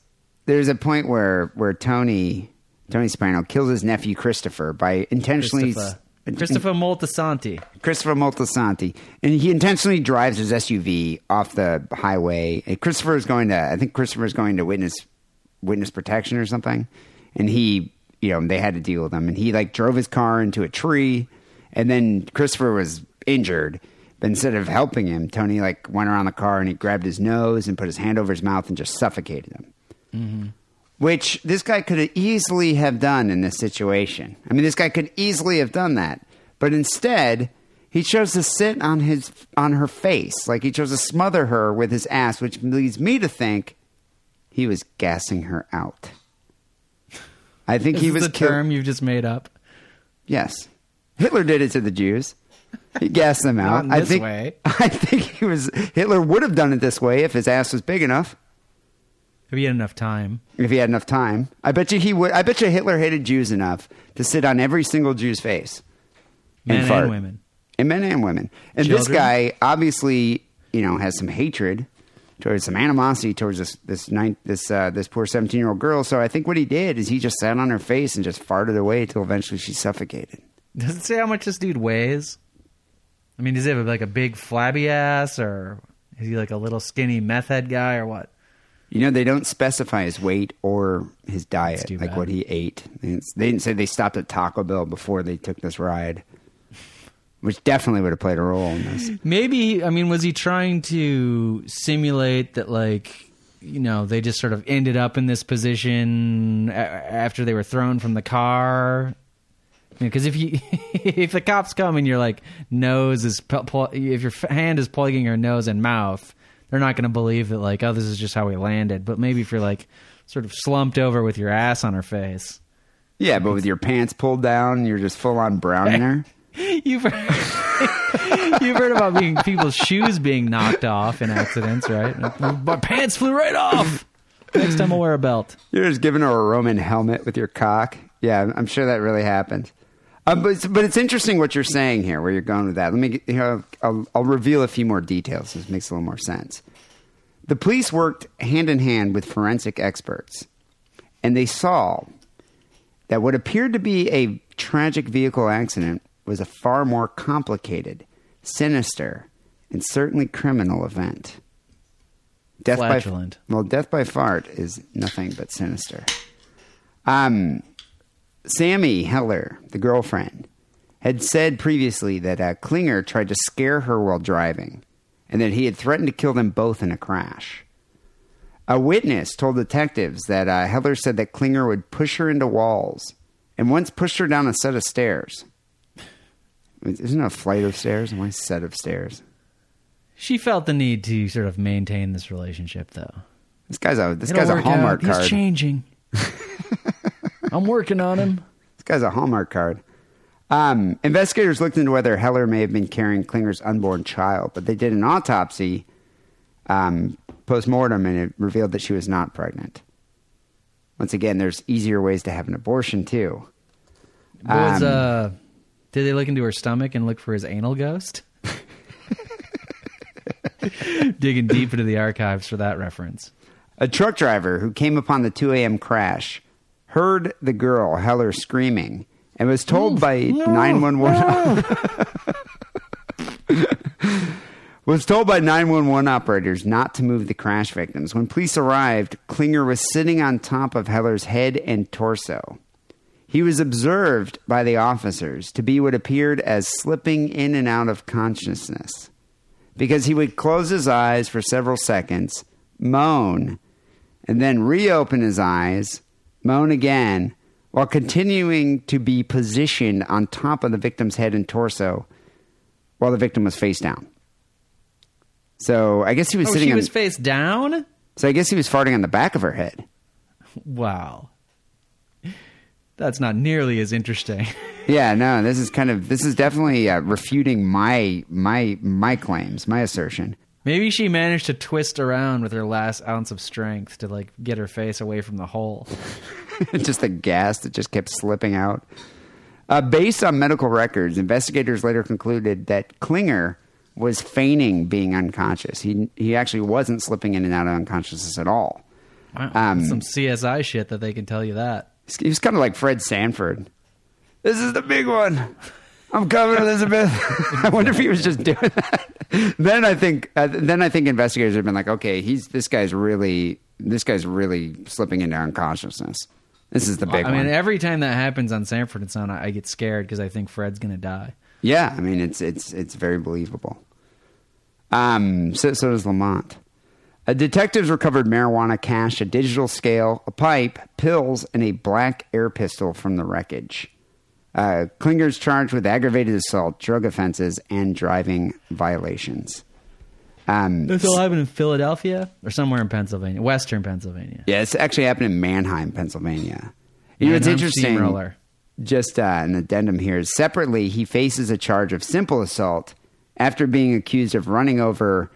there's a point where where Tony Tony Soprano kills his nephew Christopher by intentionally. Christopher, Christopher Moltisanti. Christopher Moltisanti, and he intentionally drives his SUV off the highway. And Christopher is going to, I think Christopher is going to witness witness protection or something, and he, you know, they had to deal with him, and he like drove his car into a tree, and then Christopher was injured. But instead of helping him, Tony like went around the car and he grabbed his nose and put his hand over his mouth and just suffocated him mm-hmm. which this guy could have easily have done in this situation. I mean, this guy could easily have done that, but instead he chose to sit on his on her face, like he chose to smother her with his ass, which leads me to think he was gassing her out. I think This he was the kill- term you've just made up. Yes, Hitler did it to the Jews. He gassed them out. I think. way. I think he was Hitler would have done it this way if his ass was big enough. If he had enough time. if he had enough time. I bet you he would. I bet you Hitler hated Jews enough to sit on every single Jew's face, Men and fart. women. and men and women. And this guy obviously, you know, has some hatred towards some animosity towards this this nine, this uh, this poor seventeen year old girl. So I think what he did is he just sat on her face and just farted away until eventually she suffocated. Does it say how much this dude weighs? I mean, does he have like a big flabby ass, or is he like a little skinny meth head guy, or what? You know, they don't specify his weight or his diet, like bad. what he ate. It's- They didn't say they stopped at Taco Bell before they took this ride, which definitely would have played a role in this. Maybe I mean, was he trying to simulate that like you know they just sort of ended up in this position after they were thrown from the car? Because if you if the cops come and your like nose is if your f- hand is plugging your nose and mouth, they're not going to believe that like oh this is just how we landed. But maybe if you're like sort of slumped over with your ass on her face, Yeah, but with your pants pulled down, you're just full on browning her. You've heard, you've heard about being people's shoes being knocked off in accidents, right? My pants flew right off. Next time I'll wear a belt. You're just giving her a Roman helmet with your cock. Yeah, I'm sure that really happened. Um, but it's, but it's interesting what you're saying here, where you're going with that. Let me you know, I'll, I'll reveal a few more details. This makes a little more sense. The police worked hand in hand with forensic experts, and they saw that what appeared to be a tragic vehicle accident was a far more complicated, sinister, and certainly criminal event. Death Flatulent. by well, death by fart is nothing but sinister. Um, Sammy Heller, the girlfriend, had said previously that uh, Klinger tried to scare her while driving, and that he had threatened to kill them both in a crash. A witness told detectives that uh, Heller said that Klinger would push her into walls, and once pushed her down a set of stairs. Isn't it a flight of stairs? Why set of stairs? She felt the need to sort of maintain this relationship, though. This guy's a this It'll guy's a hallmark out. card. He's changing. I'm working on him. This guy's a Hallmark card. Um, investigators looked into whether Heller may have been carrying Klinger's unborn child, but they did an autopsy um, post mortem and it revealed that she was not pregnant. Once again, there's easier ways to have an abortion too. Was Um, uh, did they look into her stomach and look for his anal ghost? Digging deep into the archives for that reference. A truck driver who came upon the 2 a.m. crash heard the girl Heller screaming and was told by mm, 911 ah. was told by 911 operators not to move the crash victims. When police arrived, Klinger was sitting on top of Heller's head and torso. He was observed by the officers to be what appeared as slipping in and out of consciousness because he would close his eyes for several seconds, moan, and then reopen his eyes, moan again, while continuing to be positioned on top of the victim's head and torso while the victim was face down. So I guess he was Oh, sitting she on. was face down. so I guess he was farting on the back of her head. Wow, that's not nearly as interesting. Yeah, no, this is kind of this is definitely uh, refuting my my my claims, my assertion. Maybe she managed to twist around with her last ounce of strength to like get her face away from the hole. just the gas that just kept slipping out. Uh, based on medical records, investigators later concluded that Klinger was feigning being unconscious. He he actually wasn't slipping in and out of unconsciousness at all. Wow, Um, some CSI shit that they can tell you that. He was kind of like Fred Sanford. This is the big one. I'm coming, Elizabeth. I wonder if he was just doing that. then I think, uh, then I think investigators have been like, okay, he's this guy's really, this guy's really slipping into unconsciousness. This is the big one. I one. mean, every time that happens on Sanford and Son, I, I get scared because I think Fred's gonna die. Yeah, I mean it's it's it's very believable. Um, so so does Lamont. Uh, detectives recovered marijuana cash, a digital scale, a pipe, pills, and a black air pistol from the wreckage. Uh, Klinger's charged with aggravated assault, drug offenses, and driving violations. Um, This all happened in Philadelphia or somewhere in Pennsylvania, Western Pennsylvania. yeah, it's actually happened in Manheim, Pennsylvania. You know, it's interesting. Steamroller. Just uh, an addendum here. is Separately, he faces a charge of simple assault after being accused of running over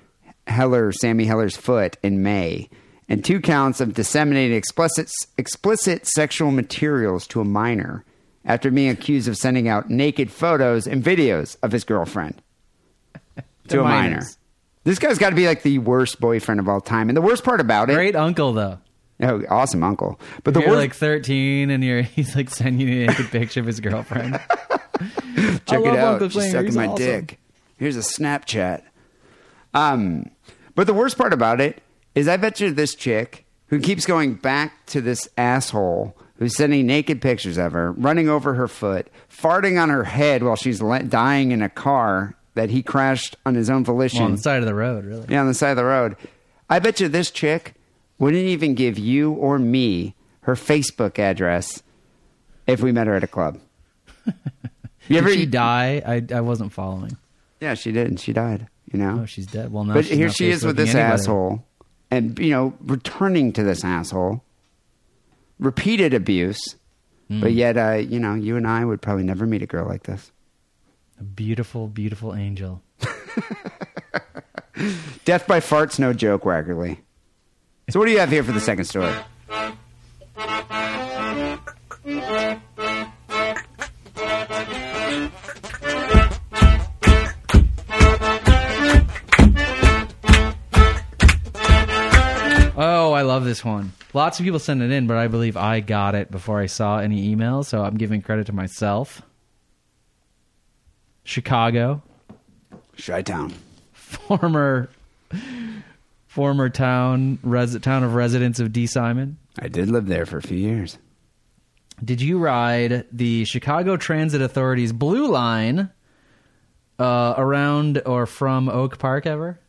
Heller, Sammy Heller's foot in May, and two counts of disseminating explicit explicit sexual materials to a minor after being accused of sending out naked photos and videos of his girlfriend to, a minor. minors. This guy's got to be like the worst boyfriend of all time. And the worst part about it, Great uncle though. oh, awesome uncle. But the you're worst, like 13 and you're he's like sending you a naked picture of his girlfriend. Check it love out. Uncle She's Klinger. sucking He's my awesome. dick. Here's a Snapchat. Um, but the worst part about it is, I bet you this chick who keeps going back to this asshole who's sending naked pictures of her, running over her foot, farting on her head while she's le- dying in a car that he crashed on his own volition. well, on the side of the road, really. Yeah, on the side of the road. I bet you this chick wouldn't even give you or me her Facebook address if we met her at a club. You Did she die? I I wasn't following. Yeah, she did, and she died. You know, Oh, she's dead. Well, now but she's here she is with this anybody. asshole, and you know, returning to this asshole, repeated abuse. Hmm. But yet, uh, you know, you and I would probably never meet a girl like this. A beautiful, beautiful angel. Death by fart's no joke, Wackerly. So, what do you have here for the second story? This one. Lots of people send it in, but I believe I got it before I saw any emails, so I'm giving credit to myself. Chicago, Chi Town. former former town res, town of residents of Dee Simon. I did live there for a few years. Did you ride the Chicago Transit Authority's Blue Line uh, around or from Oak Park ever?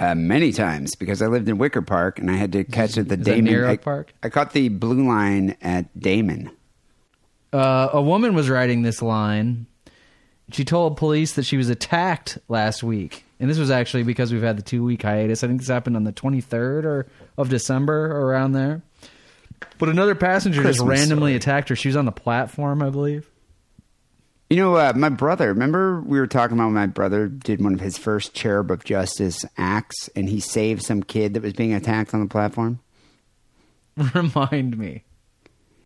Uh, many times because I lived in Wicker Park and I had to catch at the Is Damen. near I, Park? I caught the blue line at Damen. Uh, a woman was riding this line. She told police that she was attacked last week, and this was actually because we've had the two week hiatus. I think this happened on the 23rd or of December, or around there. But another passenger just randomly story. attacked her. She was on the platform, I believe. You know, uh, my brother, remember we were talking about when my brother did one of his first Cherub of Justice acts and he saved some kid that was being attacked on the platform? Remind me.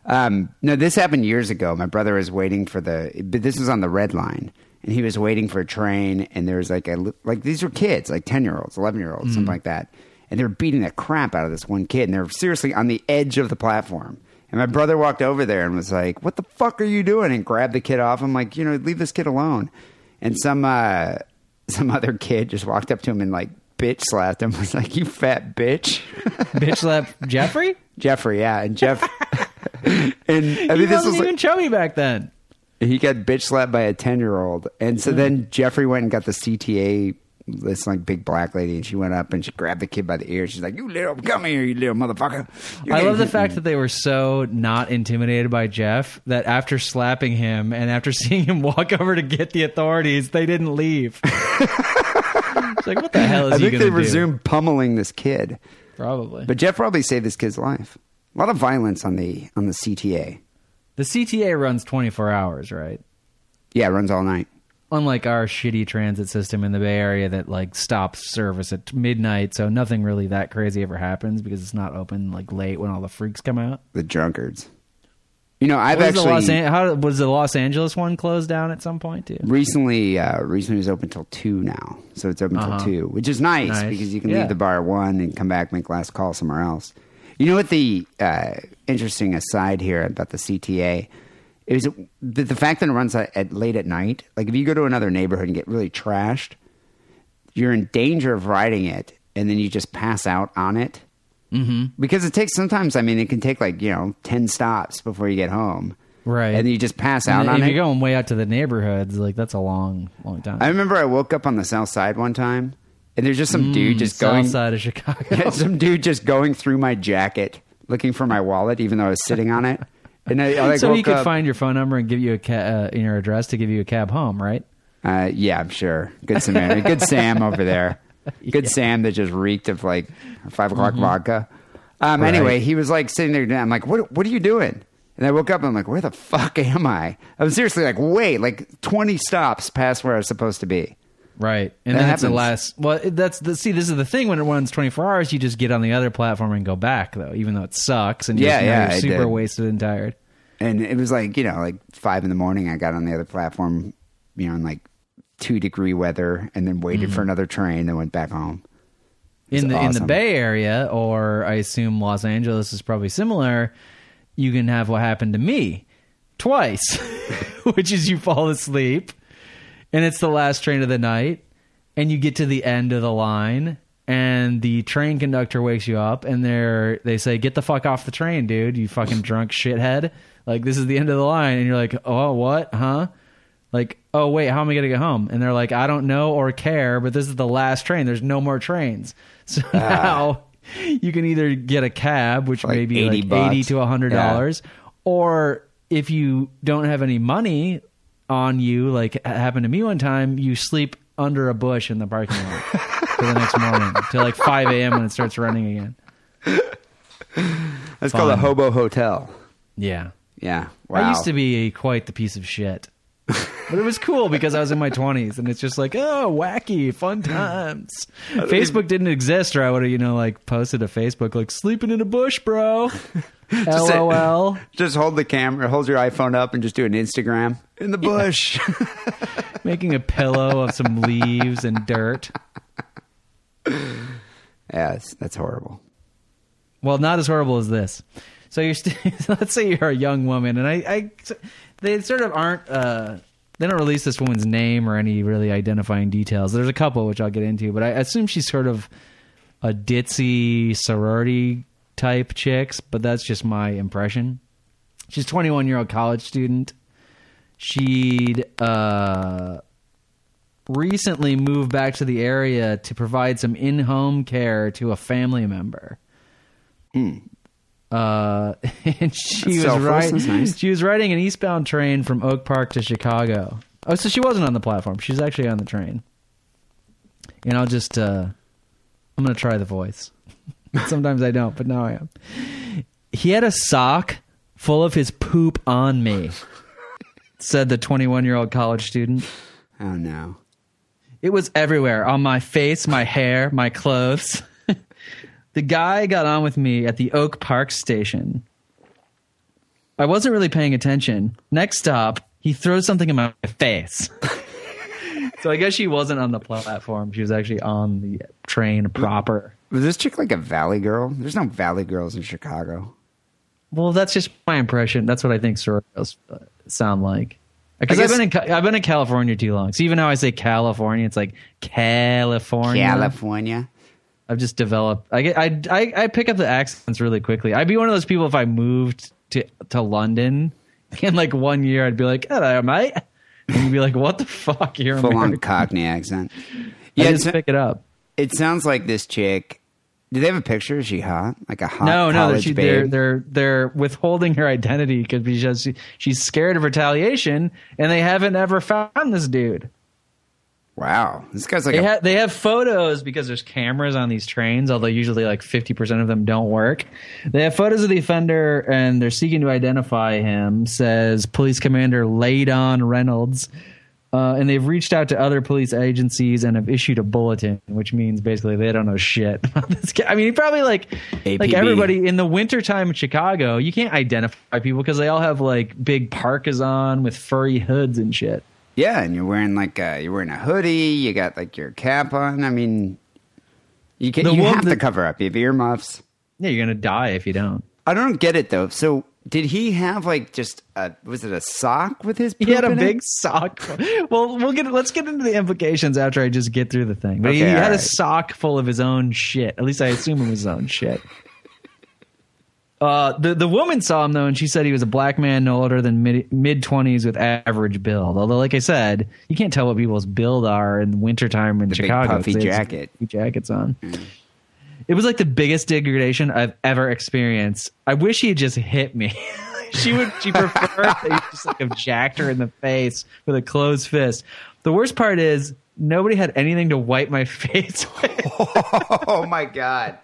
Um, no, this happened years ago. My brother was waiting for the, but this was on the red line, and he was waiting for a train, and there was like a like these were kids, like ten year olds, eleven year olds, something like that, and they were beating the crap out of this one kid, and they were seriously on the edge of the platform. And my brother walked over there and was like, "What the fuck are you doing?" and grabbed the kid off. I'm like, you know, leave this kid alone. And some uh, some other kid just walked up to him and like bitch slapped him. Was like, "You fat bitch." Bitch slap Jeffrey? Jeffrey, yeah, and Jeff. and I mean, he this wasn't was like, even chubby back then. he got bitch slapped by a 10 year old. And so then Jeffrey went and got the CTA, this like big black lady, and she went up and she grabbed the kid by the ear. She's like, You little, come here, you little motherfucker. You're I love the fact me." that they were so not intimidated by Jeff that after slapping him and after seeing him walk over to get the authorities, they didn't leave. it's like, what the hell is I he think they do? resumed pummeling this kid. Probably. But Jeff probably saved this kid's life. A lot of violence on the on the CTA. the CTA runs 24 hours, right? Yeah, it runs all night. Unlike our shitty transit system in the Bay Area that like stops service at midnight, so nothing really that crazy ever happens because it's not open like late when all the freaks come out. The drunkards. You know, I've Was the actually Los An- how was the Los Angeles one closed down at some point too? recently uh recently it was open till two now so it's open Uh-huh. till two which is nice, Nice. because you can Yeah. leave the bar at one and come back make last call somewhere else you know what the uh interesting aside here about the cta is the, the fact that it runs at, at late at night like if you go to another neighborhood and get really trashed you're in danger of riding it and then you just pass out on it mm-hmm. because it takes sometimes i mean it can take like you know 10 stops before you get home Right. and you just pass out And on if it you're going way out to the neighborhoods, like that's a long, long time. I remember I woke up on the south side one time, and there's just some dude just Mm, South going, side of Chicago. some dude just going through my jacket looking for my wallet, even though I was sitting on it. And I, I so he could up- find your phone number and give you a ca- uh, your address to give you a cab home, right? Uh, yeah, I'm sure. Good Samaritan, good Sam over there. Good Sam that just reeked of like five o'clock vodka. Um, Mm-hmm. Right. Anyway, he was like sitting there. I'm like, what? What are you doing? And I woke up and I'm like, where the fuck am I? I'm seriously like, wait, like 20 stops past where I was supposed to be. Right, and That then it's the last. Well, that's the see. This is the thing when it runs twenty four hours, you just get on the other platform and go back though, even though it sucks and Yeah, you're, yeah, you're I super did. wasted and tired. and it was like you know like five in the morning i got on the other platform you know in like two degree weather and then waited for mm. another train and went back home in the in the. Bay Area, or I assume Los Angeles is probably similar. You can have what happened to me twice, which is you fall asleep, and it's the last train of the night, and you get to the end of the line, and the train conductor wakes you up, and they're they say, "Get the fuck off the train, dude! You fucking drunk shithead! Like this is the end of the line," and you're like, "Oh, what? Huh?" like, oh wait, how am I gonna get home? And they're like, I don't know or care, but this is the last train. There's no more trains. So ah. now you can either get a cab, which like may be 80 like bucks. eighty to hundred dollars, or if you don't have any money on you, like it happened to me one time, you sleep under a bush in the parking lot for the next morning till like five a.m. when it starts running again. that's called a hobo hotel Yeah. yeah wow I used to be quite the piece of shit. But it was cool because I was in my 20s and it's just like, oh, wacky, fun times. Facebook didn't exist or I would have, you know, like posted a Facebook like sleeping in a bush, bro. say- LOL. just hold the camera hold your iphone up and just do an instagram in the bush Making a pillow of some leaves and dirt. yes that's horrible Well, not as horrible as this. So you're st- let's say you're a young woman, and I, I they sort of aren't. Uh, they don't release this woman's name or any really identifying details. There's a couple which I'll get into, but I assume she's sort of a ditzy sorority type chicks. But that's just my impression. She's 21 year old college student. She'd uh, recently moved back to the area to provide some in home care to a family member. Uh, and she That's was riding. Nice. She was riding an eastbound train from Oak Park to Chicago. Oh, so she wasn't on the platform. She was actually on the train. And I'll just, uh, I'm gonna try the voice. Sometimes I don't, but now I am. He had a sock full of his poop on me. Said the 21 year old college student. Oh no. It was everywhere on my face, my hair, my clothes. The guy got on with me at the Oak Park station. I wasn't really paying attention. Next stop, he throws something in my face. so I guess she wasn't on the platform. She was actually on the train proper. Was this chick like a valley girl? There's no valley girls in Chicago. Well, that's just my impression. That's what I think sorority girls uh, sound like. Because I've been in I've been in California too long. So even now I say California, it's like California. California. I've just developed. I get. I, I I pick up the accents really quickly. I'd be one of those people if I moved to to London in like one year. I'd be like, "Hello, mate," and you'd be like, "What the fuck? You're Full on Cockney accent. I Yeah, just it's- pick it up. it sounds like this chick. Do they have a picture? Is she hot? Like a hot No, no, she, they're they're they're withholding her identity because because she, she's scared of retaliation, and they haven't ever found this dude. Wow, this guy's like They a, have they have photos because there's cameras on these trains, although usually like fifty percent of them don't work. They have photos of the offender and they're seeking to identify him. Says Police Commander Laydon Reynolds. Uh, and they've reached out to other police agencies and have issued a bulletin, which means basically they don't know shit about this guy. I mean, he probably like like everybody in the wintertime in Chicago, you can't identify people because they all have like big parkas on with furry hoods and shit. Yeah, and you're wearing like a, you're wearing a hoodie. You got like your cap on. I mean, you can The you have to cover up. You have earmuffs. Yeah, you're gonna die if you don't. I don't get it though. So did he have like just a was it a sock with his? He had a in it? big sock. Well, we'll get let's get into the implications after I just get through the thing. But he, Okay, had a sock full of his own shit. At least I assume it was his own shit. Uh, the the woman saw him though, and she said he was a black man, no older than mid mid twenties, with average build. Although, like I said, you can't tell what people's build are in wintertime in The big Chicago. puffy they have jacket. puffy jackets on. It was like the biggest degradation I've ever experienced. I wish he had just hit me. she would. She preferred that he just like have jacked her in the face with a closed fist. The worst part is nobody had anything to wipe my face with. Oh my god!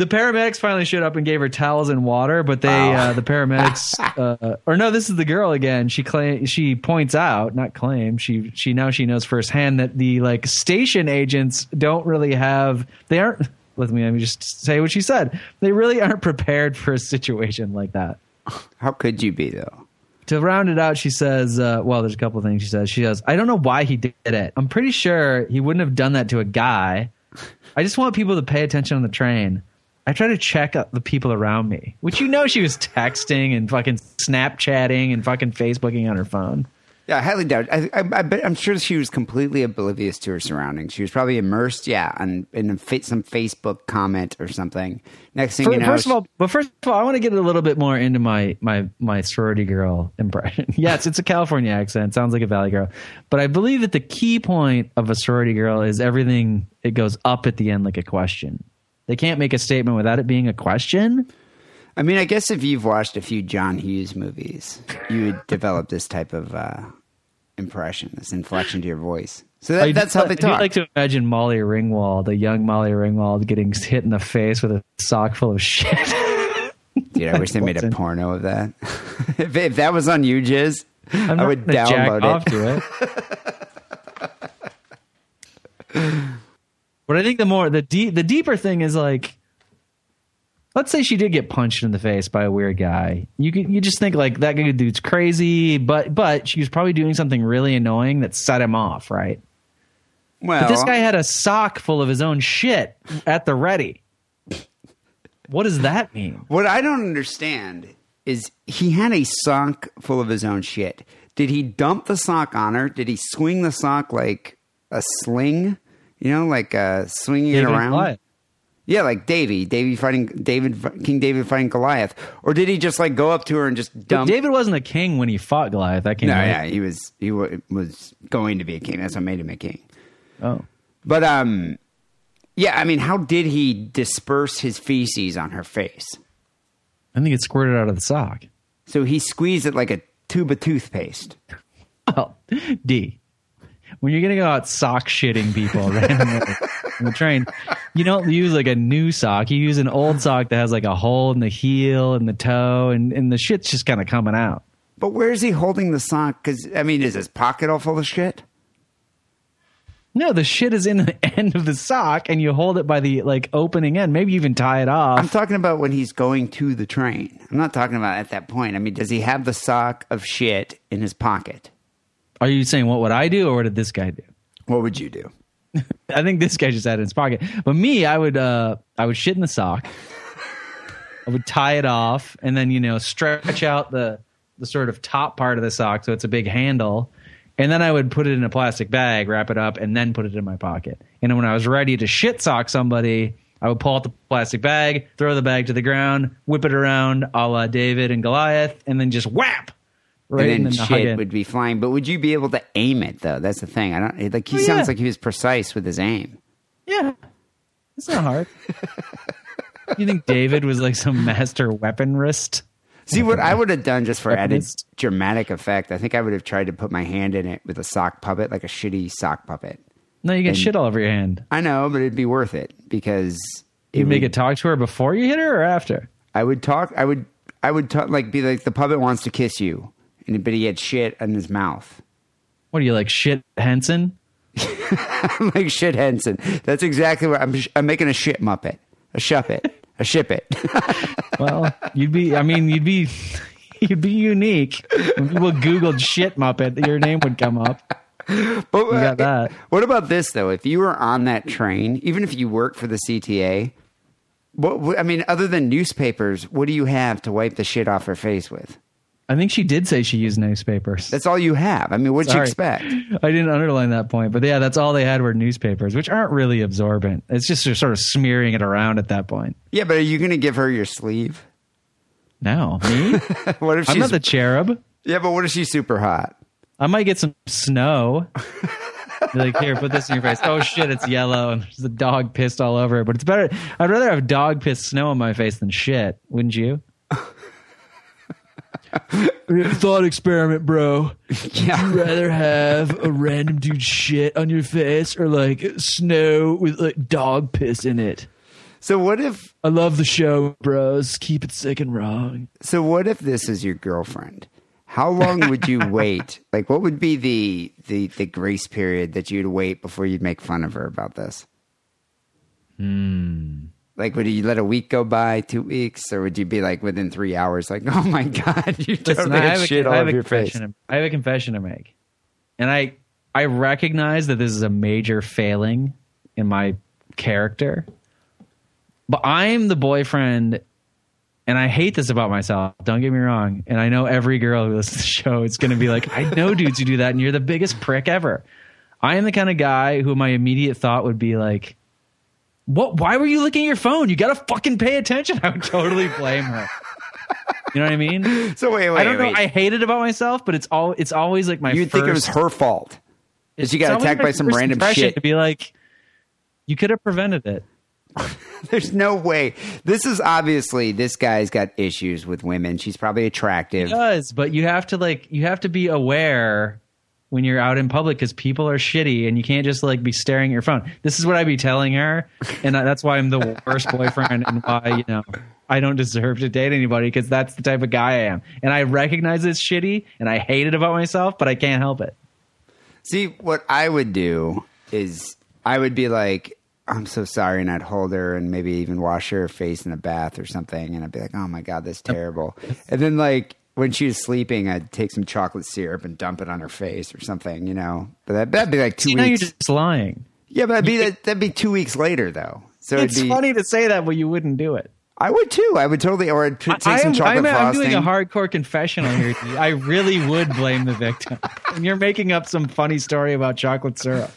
The paramedics finally showed up and gave her towels and water, but they, Oh. uh, the paramedics, uh, or no, this is the girl again. She claim she points out, not claim, she she now she knows firsthand that the like station agents don't really have they aren't. Let me let me just say what she said. They really aren't prepared for a situation like that. How could you be though? To round it out, she says, uh, well, there's a couple of things she says. She says, I don't know why he did it. I'm pretty sure he wouldn't have done that to a guy. I just want people to pay attention on the train. I try to check the people around me, which you know she was texting and fucking Snapchatting and fucking Facebooking on her phone. Yeah, I highly doubt. I, I, I, I'm sure she was completely oblivious to her surroundings. She was probably immersed, yeah, on, in a, fa- some Facebook comment or something. Next thing Fir- you know, first of all, but first of all, I want to get a little bit more into my my my sorority girl impression. yes, it's a California accent. Sounds like a Valley girl, but I believe that the key point of a sorority girl is everything. It goes up at the end like a question. They can't make a statement without it being a question. I mean, I guess if you've watched a few John Hughes movies, you would develop this type of uh, impression, this inflection to your voice. So that, that's how they talk. like to imagine Molly Ringwald, the young Molly Ringwald, getting hit in the face with a sock full of shit. Dude, I wish they made a porno of that. if, if that was on you, Jizz, I would download off it. to it. but I think the more the deep the deeper thing is like, let's say she did get punched in the face by a weird guy. You could, you just think like that dude's crazy, but but she was probably doing something really annoying that set him off, right? Well, But this guy had a sock full of his own shit at the ready. What does that mean? What I don't understand is he had a sock full of his own shit. Did he dump the sock on her? Did he swing the sock like a sling? You know, like uh, swinging David it around. Yeah, like Davy, Davy fighting David, King David fighting Goliath, or did he just like go up to her and just But dump? David wasn't a king when he fought Goliath. That came no, later. yeah, he was he wa- was going to be a king. That's what made him a king. Oh. But um, yeah, I mean, how did he disperse his feces on her face? I think it squirted out of the sock. So he squeezed it like a tube of toothpaste. Oh, D. When you're gonna go out sock shitting people randomly on the train, you don't use like a new sock. You use an old sock that has like a hole in the heel and the toe, and, and the shit's just kind of coming out. But where's he holding the sock? Because I mean, is his pocket all full of shit? No, the shit is in the end of the sock, and you hold it by the like opening end. Maybe you even tie it off. I'm talking about when he's going to the train. I'm not talking about at that point. I mean, does he have the sock of shit in his pocket? Are you saying what would I do, or what did this guy do? What would you do? I think this guy just had it in his pocket. But me, I would uh I would shit in the sock. I would tie it off and then, you know, stretch out the the sort of top part of the sock so it's a big handle. And then I would put it in a plastic bag, wrap it up, and then put it in my pocket. And when I was ready to shit sock somebody, I would pull out the plastic bag, throw the bag to the ground, whip it around a la David and Goliath, and then just whap right and the then noggin. shit would be flying. But would you be able to aim it though? That's the thing. I don't like. He Oh, sounds yeah. like he was precise with his aim. Yeah. It's not hard. you think David was like some master weaponist? See what I would have done just for added dramatic effect. I think I would have tried to put my hand in it with a sock puppet, like a shitty sock puppet. No, you get And- shit all over your hand. I know, but it'd be worth it because You make it talk to her before you hit her or after? I would talk. I would. I would talk like be like the puppet wants to kiss you, and but he had shit in his mouth. What are you like shit Henson? I'm like shit Henson. That's exactly what I'm. I'm making a shit muppet, a shuppet, a ship it. Well, you'd be I mean, you'd be you'd be unique. When people Googled shit Muppet, your name would come up. But You got uh, that. What about this though? If you were on that train, even if you work for the CTA, what, what I mean, other than newspapers, what do you have to wipe the shit off her face with? I think she did say she used newspapers. That's all you have. I mean, what'd you expect? I didn't underline that point, but yeah, that's all they had were newspapers, which aren't really absorbent. It's just sort of smearing it around at that point. Yeah, but are you going to give her your sleeve? No, me? What if she's I'm not the cherub. yeah? But what if she's super hot? I might get some snow. Like, here, put this in your face. Oh shit, it's yellow and there's a dog pissed all over it. But it's better. I'd rather have dog pissed snow on my face than shit. Wouldn't you? Thought experiment, bro. Yeah. Would you rather have a random dude shit on your face or like snow with like dog piss in it? So what if? I love the show, bros. Keep it sick and wrong. So what if this is your girlfriend? How long would you wait? Like, what would be the the the grace period that you'd wait before you'd make fun of her about this? Hmm. Like, would you let a week go by, two weeks, or would you be like within three hours, like, oh my god, you Listen, totally I have, a, shit I all have over your face? confession. I have a confession to make, and I I recognize that this is a major failing in my character, but I'm the boyfriend, and I hate this about myself. Don't get me wrong, and I know every girl who listens to the show is going to be like, I know dudes who do that, and you're the biggest prick ever. I am the kind of guy who my immediate thought would be like. What? Why were you looking at your phone? You gotta fucking pay attention. I would totally blame her. You know what I mean? So wait, wait, I don't know. wait. I hate it about myself, but it's all. It's always like my. You'd first, think it was her fault. Is she it's got attacked by some random shit? To be like, you could have prevented it. There's no way. This is obviously this guy's got issues with women. She's probably attractive. It does, but you have to like. You have to be aware when you're out in public because people are shitty, and you can't just like be staring at your phone. This is what I'd be telling her, and that's why I'm the worst boyfriend, and why you know. I don't deserve to date anybody because that's the type of guy I am. And I recognize it's shitty and I hate it about myself, but I can't help it. See, what I would do is I would be like, I'm so sorry, and I'd hold her and maybe even wash her face in a bath or something, and I'd be like, oh my god, that's terrible. And then like when she was sleeping, I'd take some chocolate syrup and dump it on her face or something, you know. But that, that'd be like two See, now you're weeks. just lying. yeah, but that'd be that, that'd be two weeks later though. So It's it'd be, funny to say that, but you wouldn't do it. I would too. I would totally, or I'd take I some chocolate I'm, I'm doing a hardcore confessional here. I really would blame the victim. And you're making up some funny story about chocolate syrup.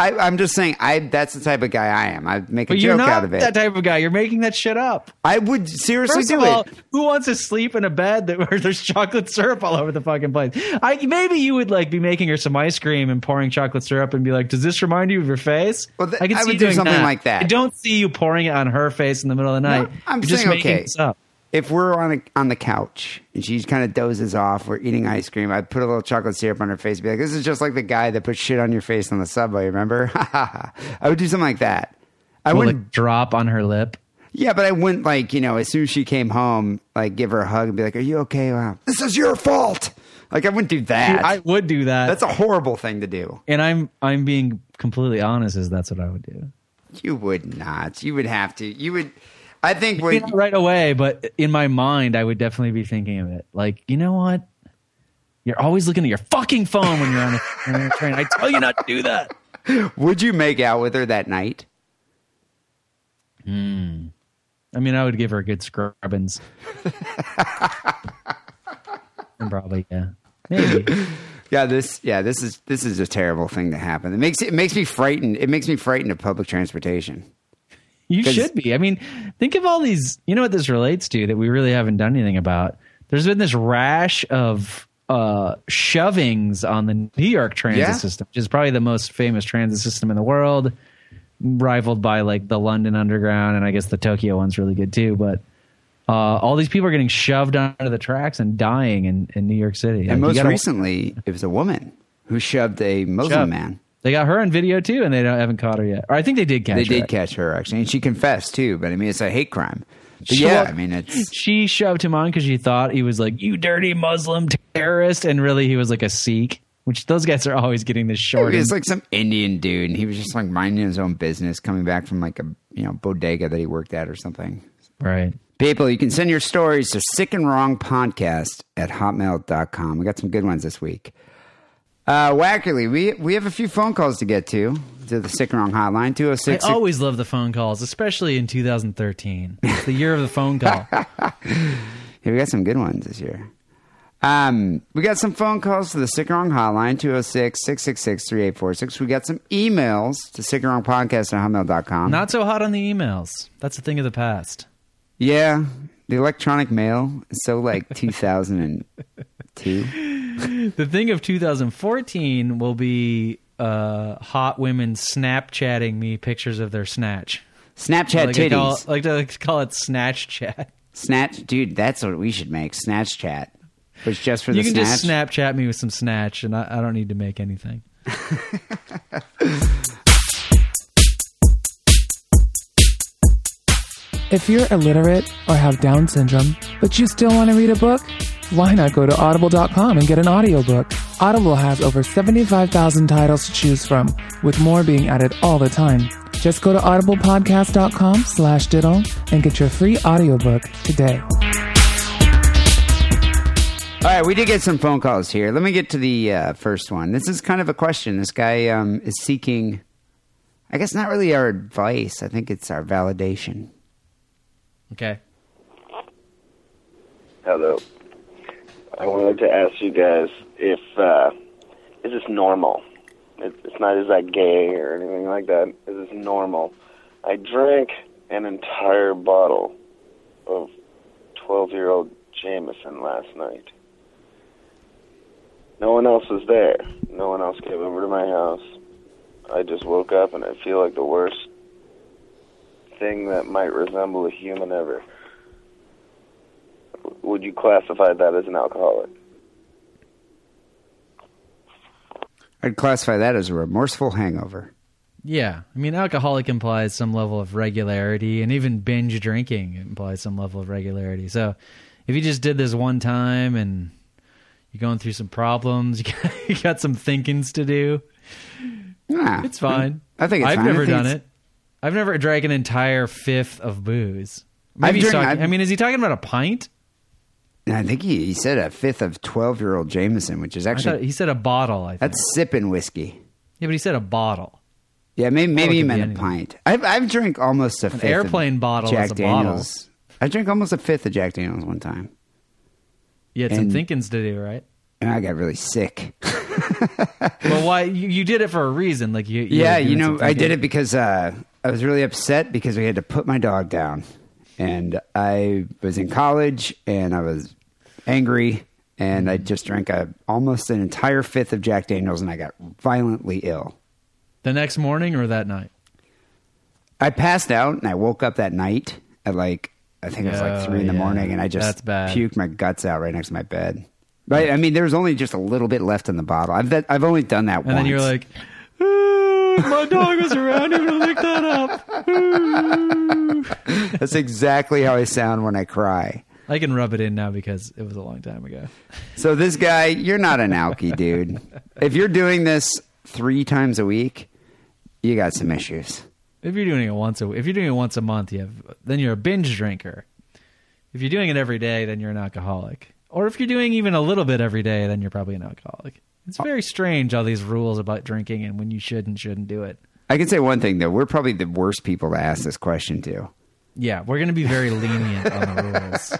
I, I'm just saying, I that's the type of guy I am. I make a But joke out of it. that type of guy. You're making that shit up. I would seriously First do of all, it. who wants to sleep in a bed that where there's chocolate syrup all over the fucking place? I maybe you would like be making her some ice cream and pouring chocolate syrup and be like, "Does this remind you of your face?" Well, th- I can I see would you do doing something like that. I don't see you pouring it on her face in the middle of the No, night. I'm You're just saying, making okay. this up. If we're on a, on the couch and she kind of dozes off, we're eating ice cream. I'd put a little chocolate syrup on her face. And be like, "This is just like the guy that put shit on your face on the subway." Remember? I would do something like that. I Will wouldn't. drop on her lip? Yeah, but I wouldn't like you know as soon as she came home, like give her a hug and be like, "Are you okay?" Wow, this is your fault. Like I wouldn't do that. I would do that. That's a horrible thing to do. and I'm I'm being completely honest. Is that's what I would do. You would not. You would have to. You would. I think Maybe not right away, but in my mind, I would definitely be thinking of it. Like, you know what? You're always looking at your fucking phone when you're on a, when you're on a train. I tell you not to do that. would you make out with her that night? Hmm. I mean, I would give her a good scrubbins. and probably, yeah, maybe. Yeah, this yeah, this is this is a terrible thing to happen. It makes it makes me frightened. It makes me frightened of public transportation. You should be. I mean, think of all these. You know what this relates to that we really haven't done anything about. There's been this rash of uh, shovings on the New York transit Yeah. system, which is probably the most famous transit system in the world, rivaled by like the London Underground, and I guess the Tokyo one's really good too. But uh, all these people are getting shoved onto the tracks and dying in, in New York City. And you most gotta- recently, it was a woman who shoved a Muslim Shoved. man. They got her on video too, and they don't, haven't caught her yet. Or I think they did catch They her. did catch her actually, and she confessed too. But I mean, it's a hate crime. But She- yeah, I mean, it's she shoved him on because she thought he was like you dirty muslim terrorist and really he was like a sikh which those guys are always getting this short it's like some Indian dude, and he was just like minding his own business, coming back from like a you know bodega that he worked at or something. right People, you can send your stories to sick and wrong podcast at hotmail.com. We got some good ones this week. Uh, Wackerly, we, we have a few phone calls to get to, to the sick and wrong hotline, i 206. always love the phone calls especially in 2013 it's the year of the phone call Yeah, we got some good ones this year. Um, we got some phone calls to the Sick and Wrong hotline, 206 666 3846. We got some emails to sick and wrong podcast at hotmail.com. not so hot on the emails that's a thing of the past yeah, the electronic mail is so like 2002. the thing of 2014 will be uh, hot women snapchatting me pictures of their snatch Snapchat like, to titties. call, like to call it snatch chat Snatch, dude, that's what we should make. Snatch chat. But just for you the can snatch. just snapchat me with some snatch and I, I don't need to make anything If you're illiterate or have Down syndrome, but you still want to read a book, why not go to audible.com and get an audiobook? Audible has over 75,000 titles to choose from, with more being added all the time. Just go to audiblepodcast.com slash diddle and get your free audiobook today. All right, we did get some phone calls here. Let me get to the uh, first one. This is kind of a question. This guy um, is seeking, I guess, not really our advice. I think it's our validation. okay Hello. I wanted to ask you guys if uh, is this normal? It, it's not is that gay or anything like that. Is this normal? I drank an entire bottle of twelve-year-old Jameson last night. No one else was there. No one else came over to my house. I just woke up and I feel like the worst thing that might resemble a human ever would you classify that as an alcoholic? I'd classify that as a remorseful hangover. Yeah, I mean, alcoholic implies some level of regularity, and even binge drinking implies some level of regularity. So, if you just did this one time and you're going through some problems, you got, you got some thinkings to do, Yeah, it's fine. I think it's I've fine. Never think done it's- it. I've never drank an entire fifth of booze. Maybe I've he's drank- talking, I've- I mean, is he talking about a pint? And I think he, he said a fifth of 12 year old Jameson, which is I actually, he said a bottle. I think. that's sipping whiskey. yeah, but he said a bottle. Yeah, maybe, maybe he could be meant a anything. pint. I've, I've drank almost a fifth. of airplane bottle Jack is a bottle. Daniels I drank almost a fifth of Jack Daniels one time, You had some And- thinkings to do, right? and I got really sick. well, why you, you did it for a reason? Like you, you yeah, were you know, I did it because uh, I was really upset because we had to put my dog down, and I was in college and I was angry, and I just drank a almost an entire fifth of Jack Daniels, and I got violently ill. the next morning or that night. I passed out, and I woke up that night at like I think it was like Oh, three in the yeah. morning, and I That's just bad. puked my guts out right next to my bed. Right, I mean, there was only just a little bit left in the bottle. I've that, I've only done that once. And then you're like, "Ooh, my dog was around. He would have licked that up. Ooh." That's exactly how I sound when I cry. I can rub it in now because it was a long time ago. So this guy, you're not an alky, dude. If you're doing this three times a week, you got some issues. If you're doing it once a if you're doing it once a month, you have then you're a binge drinker. If you're doing it every day, then you're an alcoholic. Or if you're doing even a little bit every day, then you're probably an alcoholic. It's very strange all these rules about drinking and when you should and shouldn't do it. I can say one thing though: we're probably the worst people to ask this question to. Yeah, we're going to be very lenient on the rules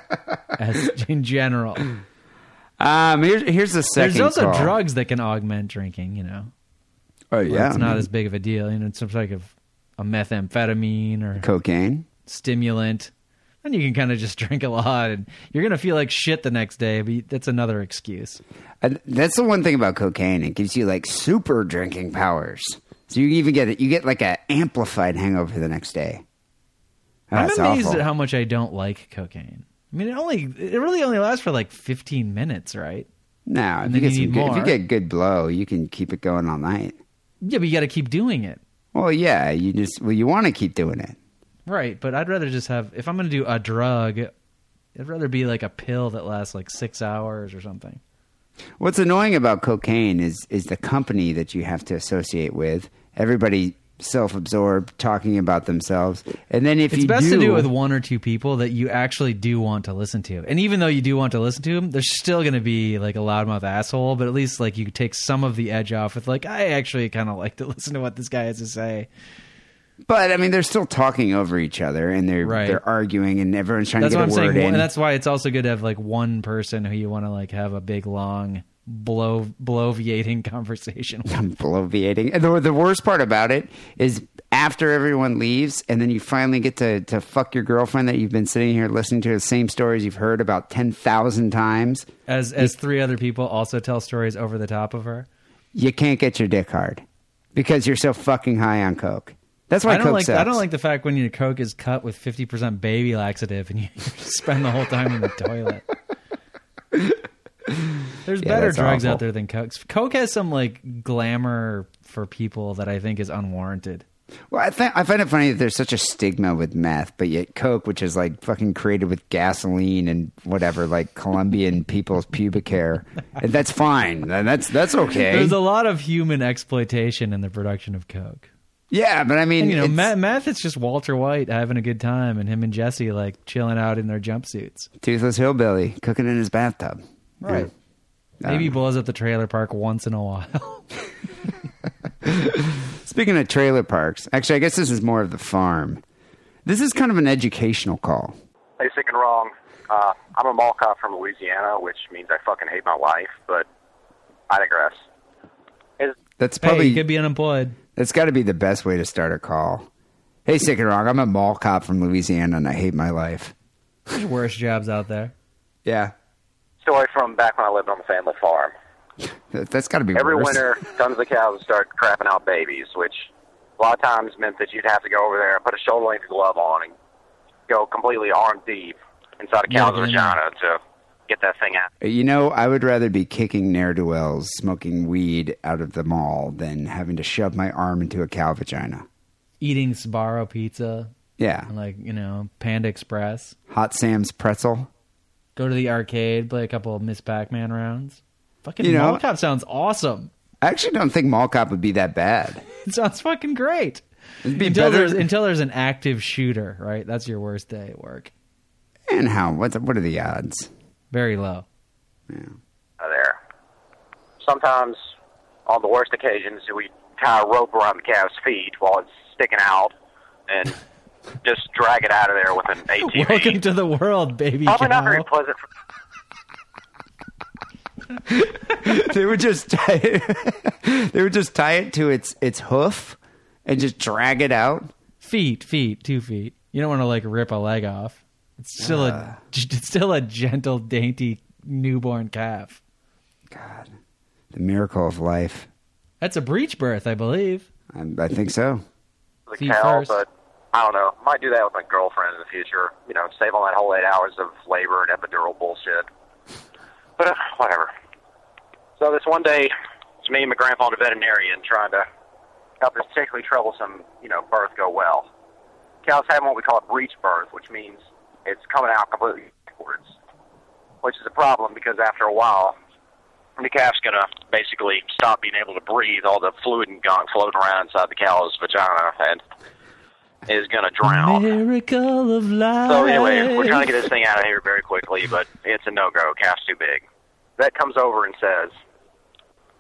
as in general. Um, here's here's the second. There's also call. drugs that can augment drinking, you know. Oh yeah, it's not as big of a deal. You know, it's some type of a methamphetamine or cocaine. stimulant. And you can kind of just drink a lot, and you're gonna feel like shit the next day. But that's another excuse. And that's the one thing about cocaine; it gives you like super drinking powers. So you even get it. You get like an amplified hangover the next day. That's I'm amazed awful. at how much I don't like cocaine. I mean, it only it really only lasts for like 15 minutes, right? No, if you, get you good, if you get good blow, you can keep it going all night. Yeah, but you got to keep doing it, Well, yeah, you just well, you want to keep doing it. Right? But I'd rather just have if I'm gonna do a drug, I'd rather be like a pill that lasts like six hours or something. What's annoying about cocaine is is the company that you have to associate with. Everybody self-absorbed, talking about themselves, and then if It's you best do, to do it with one or two people that you actually do want to listen to. And even though you do want to listen to them, there's still going to be like a loudmouth asshole, but at least like you take some of the edge off with like, I actually kind of like to listen to what this guy has to say. But I mean, they're still talking over each other, and they're Right. they're arguing, and everyone's trying That's to what get I'm a word saying. in. And that's why it's also good to have like one person who you want to like have a big long blow bloviating conversation with. I'm bloviating. And the, the worst part about it is after everyone leaves, and then you finally get to, to fuck your girlfriend that you've been sitting here listening to the same stories you've heard about 10,000 times. As as three other people also tell stories over the top of her. You can't get your dick hard because you're so fucking high on Coke. That's why I don't Coke like sucks. I don't like the fact when your Coke is cut with fifty percent baby laxative and you spend the whole time in the toilet. There's Yeah, better drugs awful. out there than Coke. Coke has some like glamour for people that I think is unwarranted. Well, I, th- I find it funny that there's such a stigma with meth, but yet Coke, which is like fucking created with gasoline and whatever, like Colombian people's pubic hair, and that's fine. That's that's okay. There's a lot of human exploitation in the production of Coke. Yeah, but I mean, And, you know, it's meth, meth it's just Walter White having a good time and him and Jesse like chilling out in their jumpsuits. toothless hillbilly cooking in his bathtub. Right. Yeah. Maybe he blows up the trailer park once in a while. Speaking of trailer parks, actually, I guess this is more of the farm. This is kind of an educational call. Hey, sick and wrong. Uh, I'm a mall cop from Louisiana, which means I fucking hate my life, but I digress. Is That's hey, probably you could be unemployed. That's got to be the best way to start a call. Hey, sick and wrong. I'm a mall cop from Louisiana, and I hate my life. There's worse jobs out there. Yeah, story from back when I lived on the family farm. that, that's got to be Every worse. winter, tons of cows would start crapping out babies, which a lot of times meant that you'd have to go over there and put a shoulder length glove on and go completely arm deep inside a cow's yeah. vagina to get that thing out. You know, I would rather be kicking ne'er do wells smoking weed out of the mall than having to shove my arm into a cow vagina. Eating Sbarro pizza, Yeah, like you know, Panda Express. Hot Sam's pretzel. Go to the arcade, play a couple of Miss Pac-Man rounds. Fucking You know- Mall Cop sounds awesome. I actually don't think mall cop would be that bad. It sounds fucking great. It'd be Until better. there's until there's an active shooter, right? That's your worst day at work. and how? What's what are the odds? Very low. uh, there. Sometimes, on the worst occasions, we tie a rope around the calf's feet while it's sticking out, and just drag it out of there with an ATV. Welcome to the world, baby Probably not very pleasant. For, they would just tie it, they would just tie it to its its hoof and just drag it out. Feet, feet, two feet. You don't want to like rip a leg off. It's still Uh. a it's still a gentle, dainty newborn calf. God, the miracle of life. That's a breech birth, I believe. I, I think so. the Feet cow, first. but I don't know. Might do that with my girlfriend in the future. You know, save on that whole eight hours of labor and epidural bullshit. But uh, whatever. So this one day, it's me and my grandpa and a veterinarian trying to help this particularly troublesome, you know, birth go well. Cow's have what we call a breech birth, which means it's coming out completely backwards, which is a problem because after a while, the calf's gonna basically stop being able to breathe. All the fluid and gunk floating around inside the cow's vagina and is gonna drown. Miracle of life. So anyway, we're trying to get this thing out of here very quickly, but it's a no-go. Calf's too big. Vet comes over and says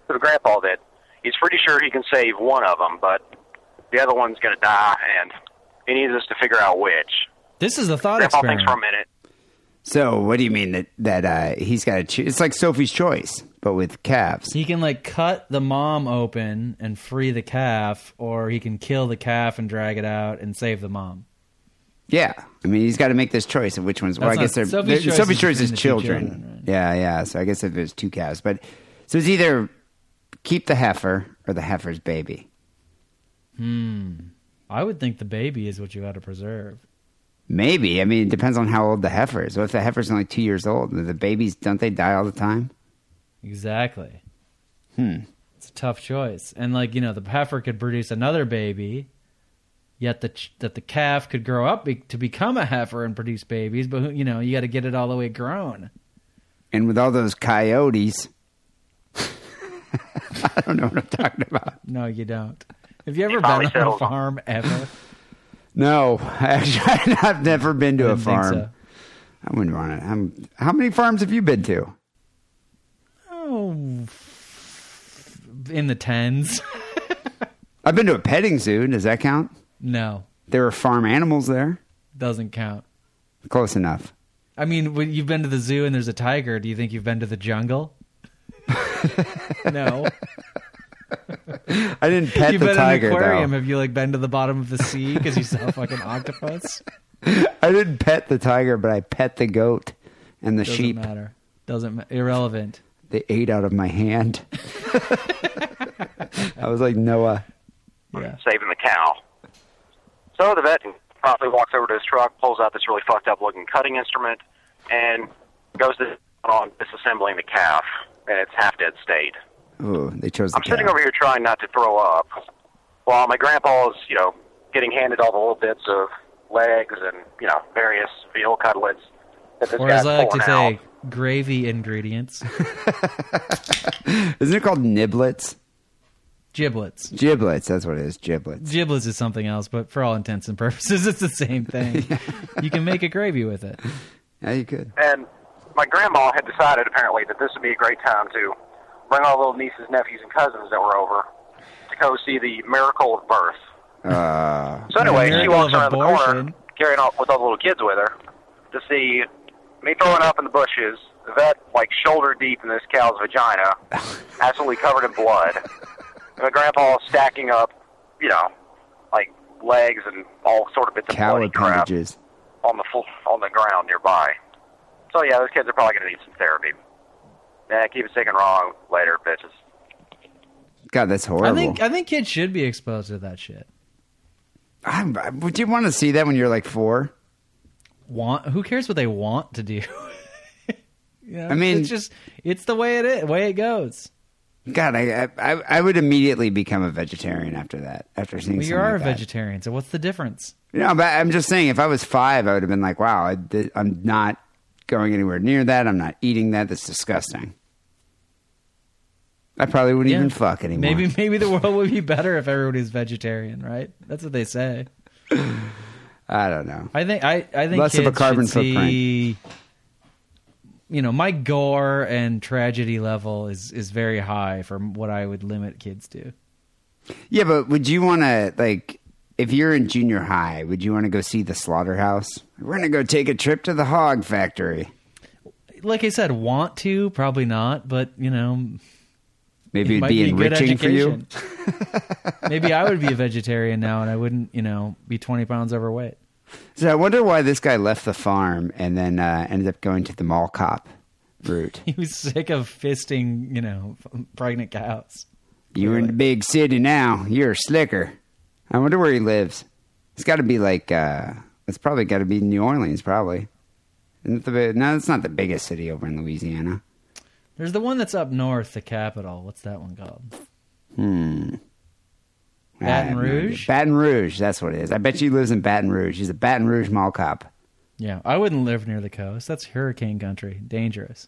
to the grandpa that he's pretty sure he can save one of them, but the other one's going to die, and he needs us to figure out which. This is a thought grandpa experiment. thinks for a minute. So what do you mean that that uh, he's got to choose? It's like Sophie's Choice, but with calves. He can like cut the mom open and free the calf, or he can kill the calf and drag it out and save the mom. Yeah, I mean he's got to make this choice of which ones. Well, I That's guess they're, Sophie's they're- choice Sophie's is choice is between the two children. children, Yeah, yeah. So I guess if there's two calves, but so it's either keep the heifer or the heifer's baby. Hmm. I would think the baby is what you got to preserve. Maybe. I mean, it depends on how old the heifer is. What if the heifer's only two years old? The babies don't they die all the time? Exactly. Hmm. It's a tough choice, and like you know, the heifer could produce another baby, yet the ch- that the calf could grow up be- to become a heifer and produce babies. But you know, you got to get it all the way grown. And with all those coyotes, I don't know what I'm talking about. No, you don't. Have you ever finally been on a settled. farm ever? No, actually, I've never been to a farm. so. I wouldn't want it. I'm, how many farms have you been to? Oh, in the tens. I've been to a petting zoo. Does that count? no, There were farm animals there. doesn't count. Close enough. I mean, when you've been to the zoo and there's a tiger, do you think you've been to the jungle? no. I didn't pet you've the been tiger in an aquarium. though. Have you like been to the bottom of the sea because you saw a fucking octopus? I didn't pet the tiger, but I pet the goat and the Doesn't sheep. matter. Doesn't ma- irrelevant. They ate out of my hand. I was like Noah. Yeah. saving the cow. So the vet promptly walks over to his truck, pulls out this really fucked up looking cutting instrument, and goes to on disassembling the calf in its half dead state. Ooh, they chose the I'm sitting over here trying not to throw up, while my grandpa's, you know, getting handed all the little bits of legs and you know various veal cutlets that this Or guy's as I like to pulling out. say, gravy ingredients. Isn't it called niblets? Giblets. Giblets. That's what it is. Giblets. Giblets is something else, but for all intents and purposes, it's the same thing. You can make a gravy with it. Yeah, you could. And my grandma had decided apparently that this would be a great time to bring all the little nieces, nephews, and cousins that were over to go see the miracle of birth. Uh, So anyway, she walks of around the corner carrying all with all the little kids with her to see me throwing up in the bushes, the vet like shoulder deep in this cow's vagina, absolutely covered in blood, and my grandpa stacking up, you know, like legs and all sort of bits of cow bloody crap appendages. on the full, on the ground nearby. So yeah, those kids are probably going to need some therapy. Yeah, keep it sick and wrong later, bitches. God, that's horrible. I think I think kids should be exposed to that shit. I'm- I- would you want to see that when you're like four? Want who cares what they want to do? You know, I mean- it's just it's the way it is, way it goes. God, I, I I would immediately become a vegetarian after that. After seeing Well, you are like a that. vegetarian, so what's the difference? No, but I'm just saying, if I was five, I would have been like, "Wow, I, I'm not going anywhere near that. I'm not eating that. That's disgusting." I probably wouldn't Yeah. even fuck anymore. Maybe maybe the world would be better if everybody's vegetarian, right? That's what they say. I don't know. I think I, I think Less of a carbon footprint. see, You know, my gore and tragedy level is is very high for what I would limit kids to. Yeah, but would you want to like if you're in junior high, would you want to go see the slaughterhouse? We're gonna go take a trip to the hog factory. Like I said, want to probably not, but you know, Maybe it it'd might be enriching for you. Maybe I would be a vegetarian now, and I wouldn't, you know, be twenty pounds overweight. So I wonder why this guy left the farm and then uh, ended up going to the mall cop route. He was sick of fisting, you know, pregnant cows. You're in the big city now. You're a slicker. I wonder where he lives. It's got to be like, uh, it's probably got to be New Orleans, probably. Isn't the, no, it's not the biggest city over in Louisiana. There's the one that's up north, the capital. What's that one called? Hmm. Baton have no idea. Rouge? Baton Rouge, that's what it is. I bet you he lives in Baton Rouge. He's a Baton Rouge mall cop. Yeah, I wouldn't live near the coast. That's hurricane country, dangerous.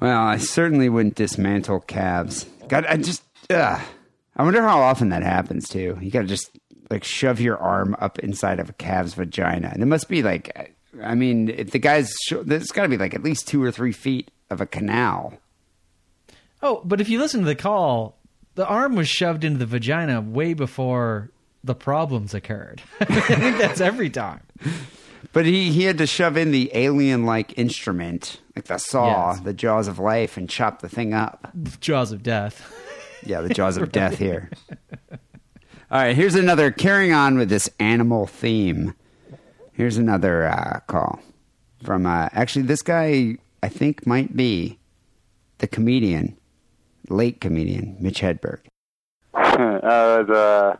Well, I certainly wouldn't dismantle calves. God, I just, ugh. I wonder how often that happens too. You got to just like shove your arm up inside of a calf's vagina, and it must be like, I mean, if the guy's, there's got to be like at least two or three feet of a canal. Oh, but if you listen to the call, the arm was shoved into the vagina way before the problems occurred. I think that's every time. But he, he had to shove in the alien like instrument, like the saw, Yes. the jaws of life, and chop the thing up. Jaws of death. Yeah, the jaws of death here. All right, here's another carrying on with this animal theme. Here's another uh, call from uh, actually this guy I think might be the comedian, late comedian Mitch Hedberg. I was uh,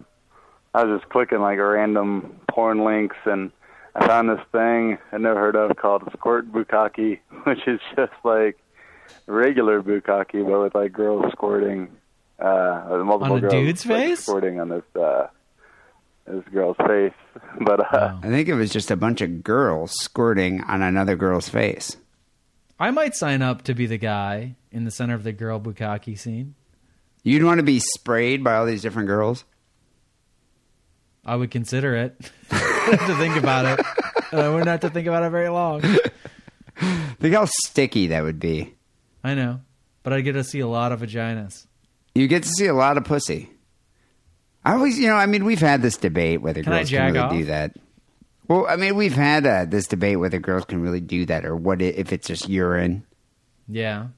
I was just clicking like random porn links, and I found this thing I'd never heard of called Squirt Bukkake, which is just like regular bukkake, but with like girls squirting, uh, multiple On a girls dude's like, face? squirting on this uh, this girl's face. But uh, I think it was just a bunch of girls squirting on another girl's face. I might sign up to be the guy in the center of the girl bukkake scene. You'd want to be sprayed by all these different girls. I would consider it. To think about it. And I wouldn't have to think about it very long. Think how sticky that would be. I know. But I'd get to see a lot of vaginas. You get to see a lot of pussy. I always, you know, I mean, we've had this debate whether Can I girls can really off? do that. Well, I mean, we've had uh, this debate whether girls can really do that or what if it's just urine. Yeah.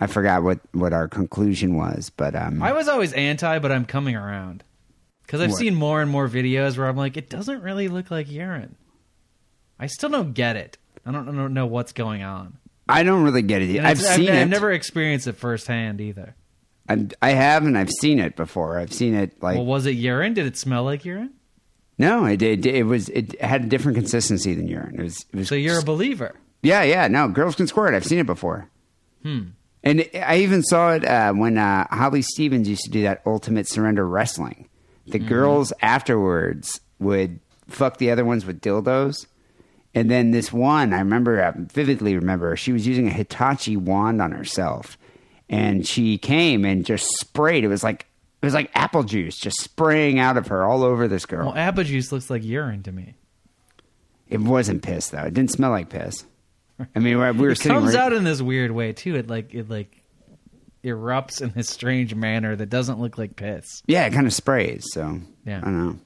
I forgot what what our conclusion was, but um, I was always anti, but I'm coming around. Because I've What? seen more and more videos where I'm like, it doesn't really look like urine. I still don't get it. I don't, I don't know what's going on. I don't really get it. And I've seen I've, it. I've never experienced it firsthand either. I, I have, and I've seen it before. I've seen it like well, was it urine? Did it smell like urine? No, it did. It, was it had a different consistency than urine. It was it was. So you're a believer. Yeah, yeah. No, girls can squirt. I've seen it before. Hmm. And I even saw it uh, when uh, Holly Stevens used to do that Ultimate Surrender Wrestling. The Mm-hmm. girls afterwards would fuck the other ones with dildos. And then this one, I remember, I vividly remember, she was using a Hitachi wand on herself. And she came and just sprayed. It was like it was like apple juice just spraying out of her all over this girl. Well, apple juice looks like urine to me. It wasn't piss though. It didn't smell like piss. I mean, we were it sitting comes right- out in this weird way too. It like it like erupts in this strange manner that doesn't look like piss. Yeah, it kind of sprays. So Yeah. I don't know.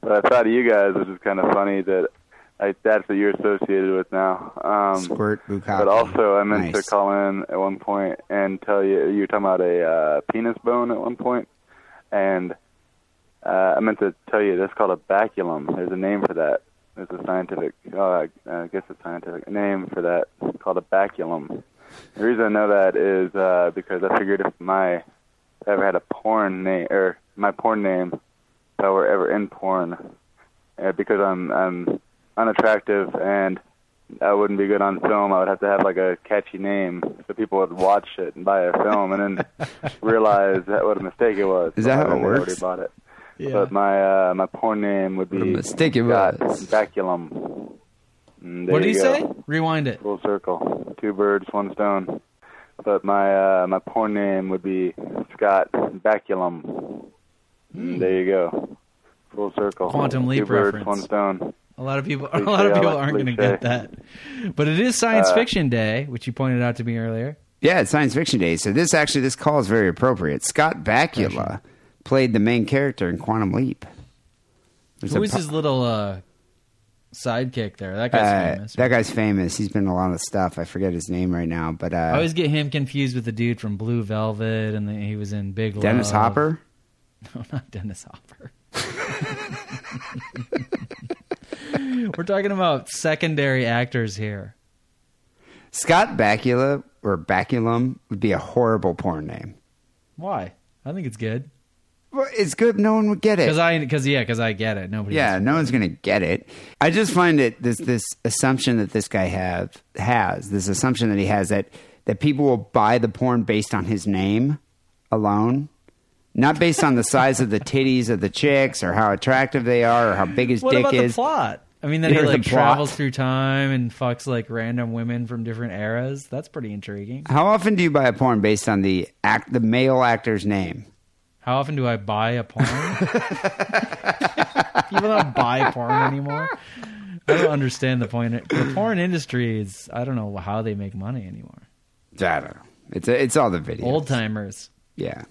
but I thought of you guys, which is kind of funny that I, that's what you're associated with now. Um, Squirt bukkake. But also, I meant Nice. to call in at one point and tell you you were talking about a uh, penis bone at one point, and uh, I meant to tell you that's called a baculum. There's a name for that. There's a scientific, oh, I, I guess a scientific name for that. It's called a baculum. The reason I know that is uh, because I figured if my if I ever had a porn name or my porn name, if I were ever in porn, uh, because I'm I'm unattractive and I wouldn't be good on film. I would have to have like a catchy name so people would watch it and buy a film and then realize that what a mistake it was. Is that how it works? they already works? bought it. Yeah. But my uh, my porn name would be What a mistake it Scott was. Baculum. Mm, what do you go. say? Rewind it. Full circle. Two birds, one stone. But my uh, my porn name would be Scott Baculum. Mm, there you go. Full circle. Quantum leap Two birds, reference. one stone. A lot of people, a lot of people like aren't going to get that. But it is Science Uh, Fiction Day, which you pointed out to me earlier. Yeah, it's Science Fiction Day. So this actually this call is very appropriate. Scott Bakula played the main character in Quantum Leap. There's Who a is po- his little uh, sidekick there? That guy's uh, famous. That guy's famous. He's been in a lot of stuff. I forget his name right now, but uh, I always get him confused with the dude from Blue Velvet, and the, he was in Big Dennis Love. Hopper. No, not Dennis Hopper. We're talking about secondary actors here. Scott Bakula or Baculum would be a horrible porn name. Why? I think it's good. Well, it's good. No one would get it. Because I, because yeah, because I get it. Nobody. Yeah, no one's gonna get it. I just find it this this assumption that this guy have has this assumption that he has that that people will buy the porn based on his name alone, not based on the size of the titties of the chicks or how attractive they are or how big his What dick about is. the plot? I mean, that he the like plot. travels through time and fucks like random women from different eras. That's pretty intriguing. How often do you buy a porn based on the act the male actor's name? How often do I buy a porn? People don't buy porn anymore. I don't understand the point. The porn industry is. I don't know how they make money anymore. I don't know. It's it's all the videos. Old timers. Yeah.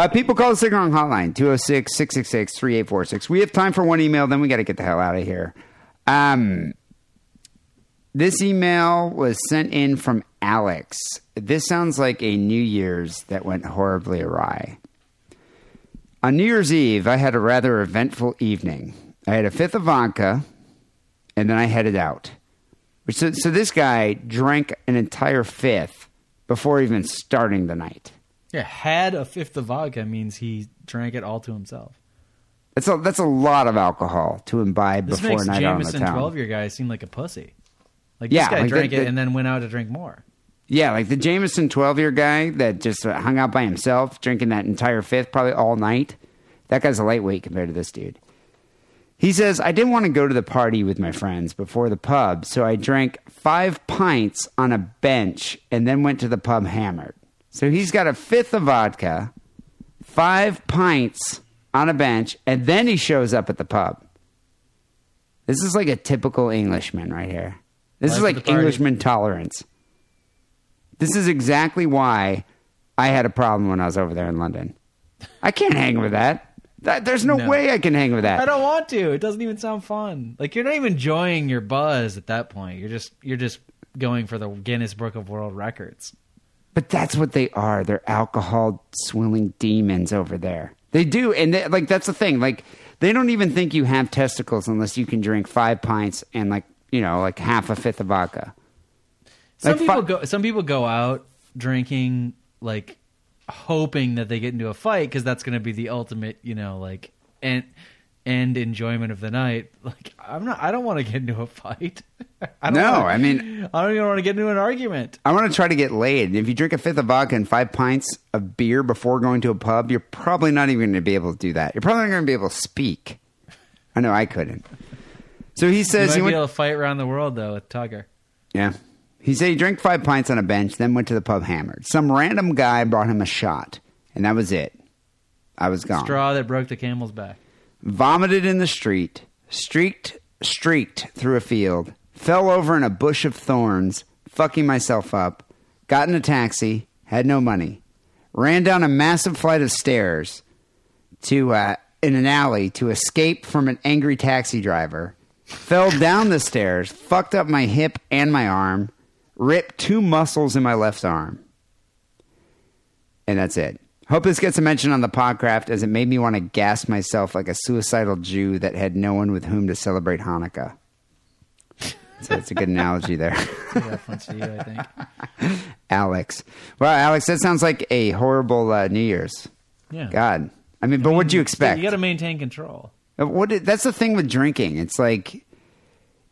Uh, people call the Sick and Wrong hotline, 206 666 3846. We have time for one email, then we got to get the hell out of here. Um, this email was sent in from Alex. This sounds like a New Year's that went horribly awry. On New Year's Eve, I had a rather eventful evening. I had a fifth of vodka, and then I headed out. So, so this guy drank an entire fifth before even starting the night. Yeah, had a fifth of vodka means he drank it all to himself. That's a that's a lot of alcohol to imbibe This before makes night out on the Jameson town. twelve year guy seem like a pussy. Like Yeah, this guy like drank the- it and then went out to drink more. Yeah, like the Jameson twelve year guy that just hung out by himself, drinking that entire fifth probably all night. That guy's a lightweight compared to this dude. He says, I didn't want to go to the party with my friends before the pub, so I drank five pints on a bench and then went to the pub hammered. So he's got a fifth of vodka, five pints on a bench, and then he shows up at the pub. This is like a typical Englishman right here. This Life is like. Englishman tolerance. This is exactly why I had a problem when I was over there in London. I can't hang with that. That- there's no, No. way I can hang with that. I don't want to. It doesn't even sound fun. Like you're not even enjoying your buzz at that point. You're just you're just going for the Guinness Book of World Records. But that's what they are. They're alcohol swilling demons over there. They do, and they, like that's the thing. Like they don't even think you have testicles unless you can drink five pints and like you know like half a fifth of vodka. Some Like, people fu- go. Some people go out drinking like hoping that they get into a fight because that's going to be the ultimate, you know, like and and enjoyment of the night. Like I'm not. I don't want to get into a fight. I don't No, wanna- I mean- I don't even want to get into an argument. I want to try to get laid. If you drink a fifth of vodka and five pints of beer before going to a pub, you're probably not even going to be able to do that. You're probably not going to be able to speak. I know I couldn't. So he You says might he be went. able to fight around the world though with Tugger. Yeah. He said he drank five pints on a bench, then went to the pub hammered. Some random guy brought him a shot, and that was it. I was gone. Straw that broke the camel's back. Vomited in the street, streaked, streaked through a field, fell over in a bush of thorns, fucking myself up, got in a taxi, had no money, ran down a massive flight of stairs to uh, in an alley to escape from an angry taxi driver, fell down the stairs, fucked up my hip and my arm, ripped two muscles in my left arm. And that's it. Hope this gets a mention on the podcast as it made me want to gas myself like a suicidal Jew that had no one with whom to celebrate Hanukkah. So it's a good analogy there. Reference to you, I think. Alex. Well, Alex, that sounds like a horrible uh, New Year's. Yeah. God. I mean, but what'd you expect? You got to maintain control. Uh, What? That's the thing with drinking. It's like,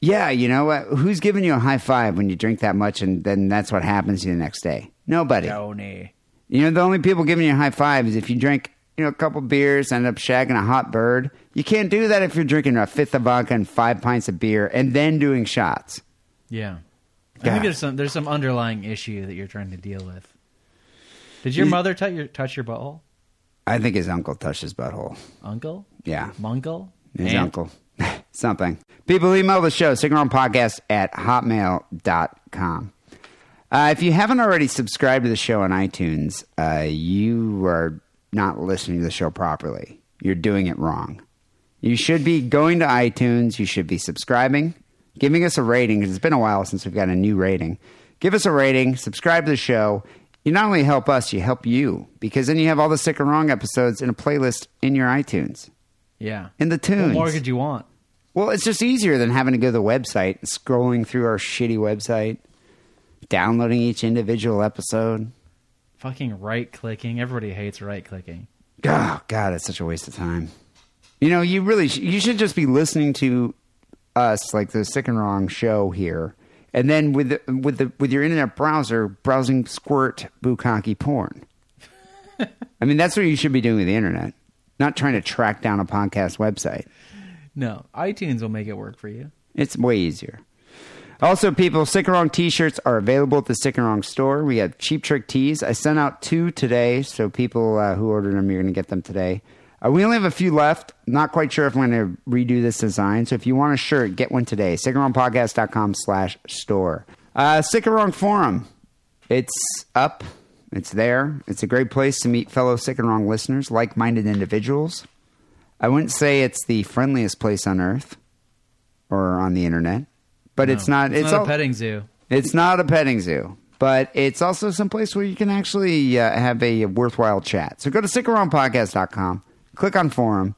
yeah, you know what? Who's giving you a high five when you drink that much, and then that's what happens to you the next day? Nobody. Tony. You know, the only people giving you a high five is if you drink, you know, a couple beers, end up shagging a hot bird. You can't do that if you're drinking a fifth of vodka and five pints of beer and then doing shots. Yeah. I think there's some there's some underlying issue that you're trying to deal with. Did your mother touch your touch your butthole? I think his uncle touched his butthole. Uncle? Yeah. Munkle? His Aunt? uncle. Something. People email the show, podcast at hotmail.com. Uh, if you haven't already subscribed to the show on iTunes, uh, you are not listening to the show properly. You're doing it wrong. You should be going to iTunes. You should be subscribing, giving us a rating it's been a while since we've got a new rating. Give us a rating, subscribe to the show. You not only help us, you help you because then you have all the sick and wrong episodes in a playlist in your iTunes. Yeah. In the tunes. What more could you want? Well, it's just easier than having to go to the website, scrolling through our shitty website, downloading each individual episode. Fucking right clicking. Everybody hates right clicking. Oh God, it's such a waste of time. You know, you really sh- you should just be listening to us like the Sick and Wrong show here, and then with the, with the with your internet browser browsing squirt bukkake porn. I mean, that's what you should be doing with the internet, not trying to track down a podcast website. No, iTunes will make it work for you. It's way easier. Also, people, Sick and Wrong t-shirts are available at the Sick and Wrong store. We have Cheap Trick tees. I sent out two today, so people uh, who ordered them, you're going to get them today. Uh, we only have a few left. Not quite sure if I'm going to redo this design. So if you want a shirt, get one today. SickandWrongPodcast.com slash store. Uh, Sick and Wrong Forum. It's up. It's there. It's a great place to meet fellow Sick and Wrong listeners, like-minded individuals. I wouldn't say it's the friendliest place on earth or on the internet, but No, it's not. It's, It's, not all- a petting zoo. It's not a petting zoo, but it's also some place where you can actually uh, have a worthwhile chat. So go to sickandwrongpodcast.com, click on forum,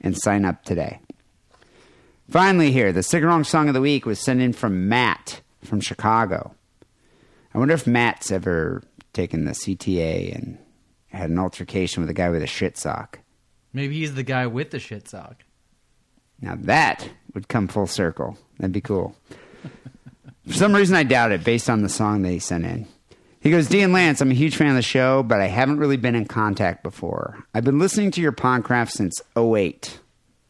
and sign up today. Finally, here the Sick and Wrong song of the week was sent in from Matt from Chicago. I wonder if Matt's ever taken the CTA and had an altercation with a guy with a shit sock. Maybe he's the guy with the shit sock. Now that would come full circle. That'd be cool. For some reason, I doubt it based on the song he sent in. He goes, Dee and Lance, I'm a huge fan of the show, but I haven't really been in contact before. I've been listening to your podcast since 08.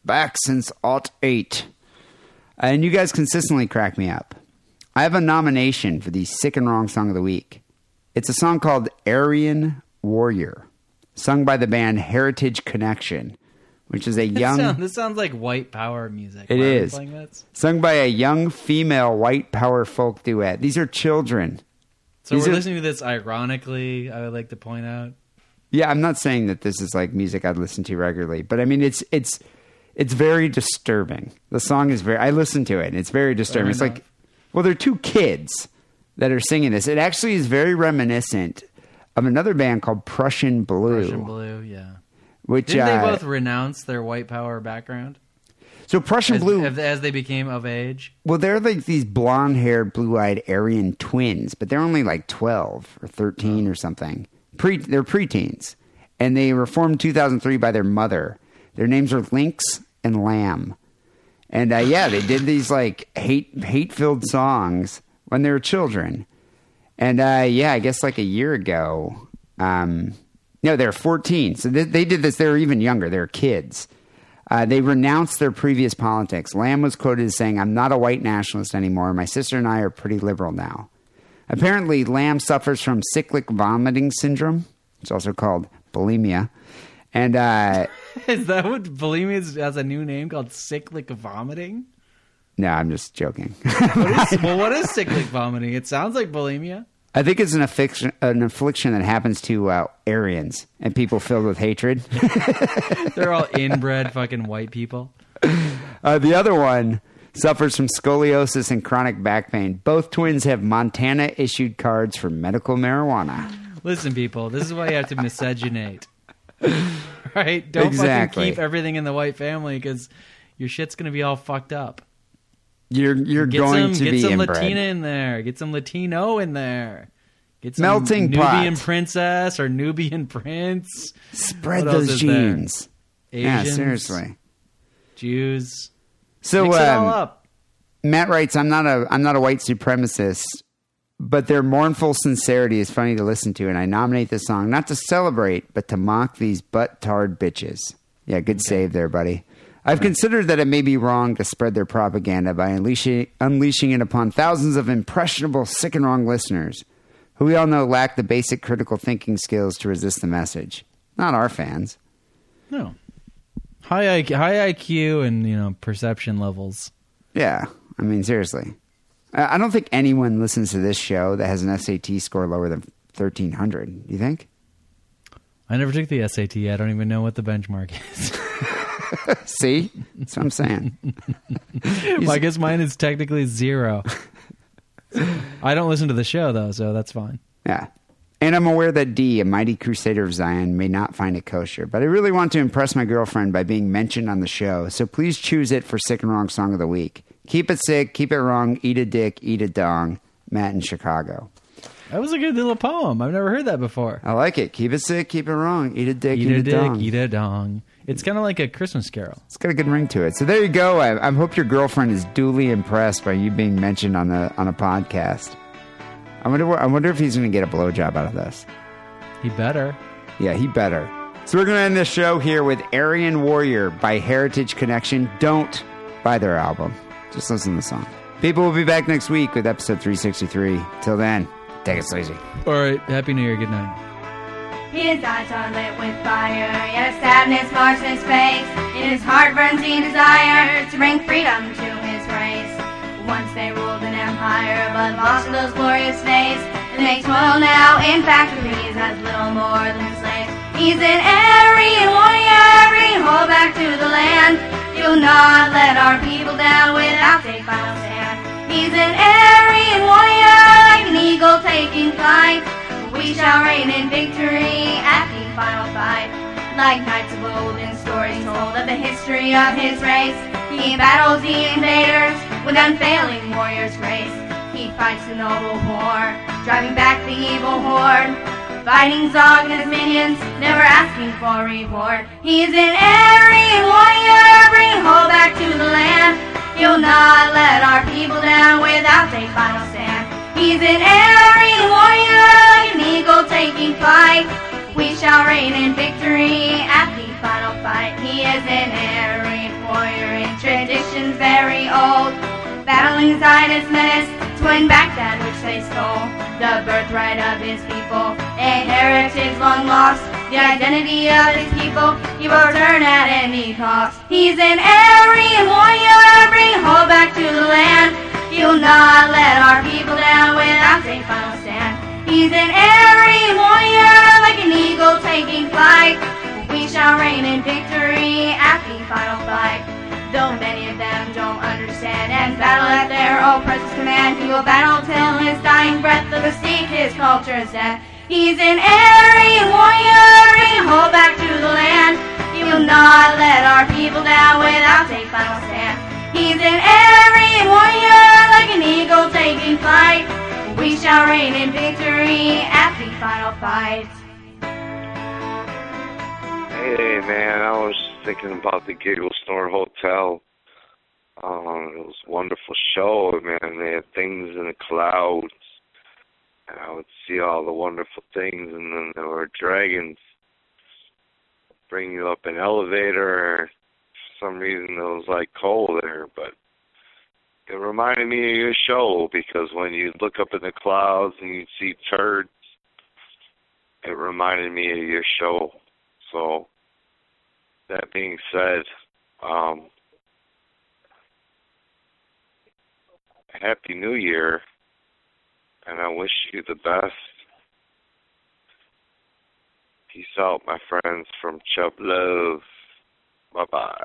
Back since 08. And you guys consistently crack me up. I have a nomination for the Sick and Wrong Song of the Week. It's a song called Aryan Warrior, sung by the band Heritage Connection, which is a This, young. sound- this sounds like white power music. It Why are we is. Sung by a young female white power folk duet. These are children. So These we're are- listening to this ironically. I would like to point out. Yeah, I'm not saying that this is like music I'd listen to regularly, but I mean it's it's it's very disturbing. The song is very I listen to it and it's very disturbing. Fair it's like well, they're two kids that are singing this. It actually is very reminiscent of another band called Prussian Blue. Prussian Blue, yeah. Which Didn't uh, they both renounce their white power background? So Prussian as, Blue as, they became of age. Well, they're like these blonde haired, blue eyed Aryan twins, but they're only like 12 or 13 or something. Pre- they're preteens. And they were formed in 2003 by their mother. Their names are Lynx and Lamb. And uh, yeah, they did these like hate hate filled songs when they were children. And uh, yeah, I guess like a year ago, um, no, they're 14. So they, they did this. They were even younger. They're kids. Uh, they renounced their previous politics. Lamb was quoted as saying, I'm not a white nationalist anymore. My sister and I are pretty liberal now. Apparently, Lamb suffers from cyclic vomiting syndrome. It's also called bulimia. And uh, Is that what bulimia is, has a new name called cyclic vomiting? no, I'm just joking. What is, well, what is cyclic vomiting? It sounds like bulimia. I think it's an affliction, an affliction that happens to uh, Aryans and people filled with hatred. They're all inbred fucking white people. Uh, the other one suffers from scoliosis and chronic back pain. Both twins have Montana issued cards for medical marijuana. Listen, people, this is why you have to miscegenate. Right? Don't Exactly. fucking keep everything in the white family because your shit's gonna be all fucked up. You're you're get going some, to get be some inbred. Latina in there. Get some Latino in there. Get some Melting Nubian pot. princess or Nubian prince. Spread What those genes. Yeah, seriously. Jews. So Mix um, up. Matt writes, "I'm not a I'm not a white supremacist, but their mournful sincerity is funny to listen to, and I nominate this song not to celebrate, but to mock these butt tarred bitches." Yeah, good save there, buddy. I've considered that it may be wrong to spread their propaganda by unleashing, unleashing it upon thousands of impressionable, sick and wrong listeners who we all know lack the basic critical thinking skills to resist the message. Not our fans. No. High IQ, high IQ and you know perception levels. Yeah, I mean seriously. I I don't think anyone listens to this show that has an SAT score lower than thirteen hundred. You think? I never took the SAT. I don't even know what the benchmark is. See, that's what I'm saying. Well, I guess mine is technically zero. I don't listen to the show though, so that's fine. Yeah. And I'm aware that Dee, a mighty crusader of Zion, may not find it kosher, but I really want to impress my girlfriend by being mentioned on the show, so please choose it for Sick and Wrong Song of the Week. Keep it sick, keep it wrong, eat a dick, eat a dong. Matt in Chicago. That was a good little poem. I've never heard that before. I like it. Keep it sick, keep it wrong, eat a dick, Eat eat, a dick, dong. eat a dong. It's kind of like a Christmas carol. It's got a good ring to it. So there you go. I, I hope your girlfriend is duly impressed by you being mentioned on a on a podcast. I wonder. I wonder if he's going to get a blowjob out of this. He better. Yeah, he better. So we're going to end this show here with Aryan Warrior by Heritage Connection. Don't buy their album. Just listen to the song. People will be back next week with episode 363. Till then, take it sleazy. All right. Happy New Year. Good night. His eyes are lit with fire, yet sadness marks his face. In his heart burns the desire to bring freedom to his race. Once they ruled an empire, but lost those glorious days. And they toil now in factories as little more than slaves. He's an Aryan warrior, hope back to the land. You'll not let our people down without a final stand. He's an Aryan warrior, like an eagle taking flight. We shall reign in victory at the final fight. Like knights of old in stories told of the history of his race. He battles the invaders with unfailing warrior's grace. He fights the noble war, driving back the evil horde. Fighting Zog and his minions, never asking for reward. He's an Aryan warrior, bring hope back to the land. He'll not let our people down without a final stand. He's an Aryan warrior, an eagle taking flight. We shall reign in victory at the final fight. He is an Aryan warrior in traditions very old. Battling Zionist menace to win back that which they stole. The birthright of his people, a heritage long lost. The identity of his people, he will return at any cost. He's an Aryan warrior, bring hope back to the land. He'll not let our people down without a final stand. He's an Aryan warrior, like an eagle taking flight. We shall reign in victory at the final fight. Though many of them don't understand and battle at their oppressor's command, he will battle till his dying breath, the mystique his culture's death. He's an Aryan warrior, bring hold back to the land. He will not let our people down without a final stand. He's an Aryan warrior, like an eagle taking flight. We shall reign in victory at the final fight. Hey man, I was thinking about the Giggle Snore Hotel. Um, it was a wonderful show, man. They had things in the clouds, and I would see all the wonderful things, and then there were dragons bring you up an elevator. Some reason, it was like cold there, but it reminded me of your show because when you look up in the clouds and you see turds, it reminded me of your show. So, that being said, um, Happy New Year, and I wish you the best. Peace out, my friends from Chubb Love. Bye bye.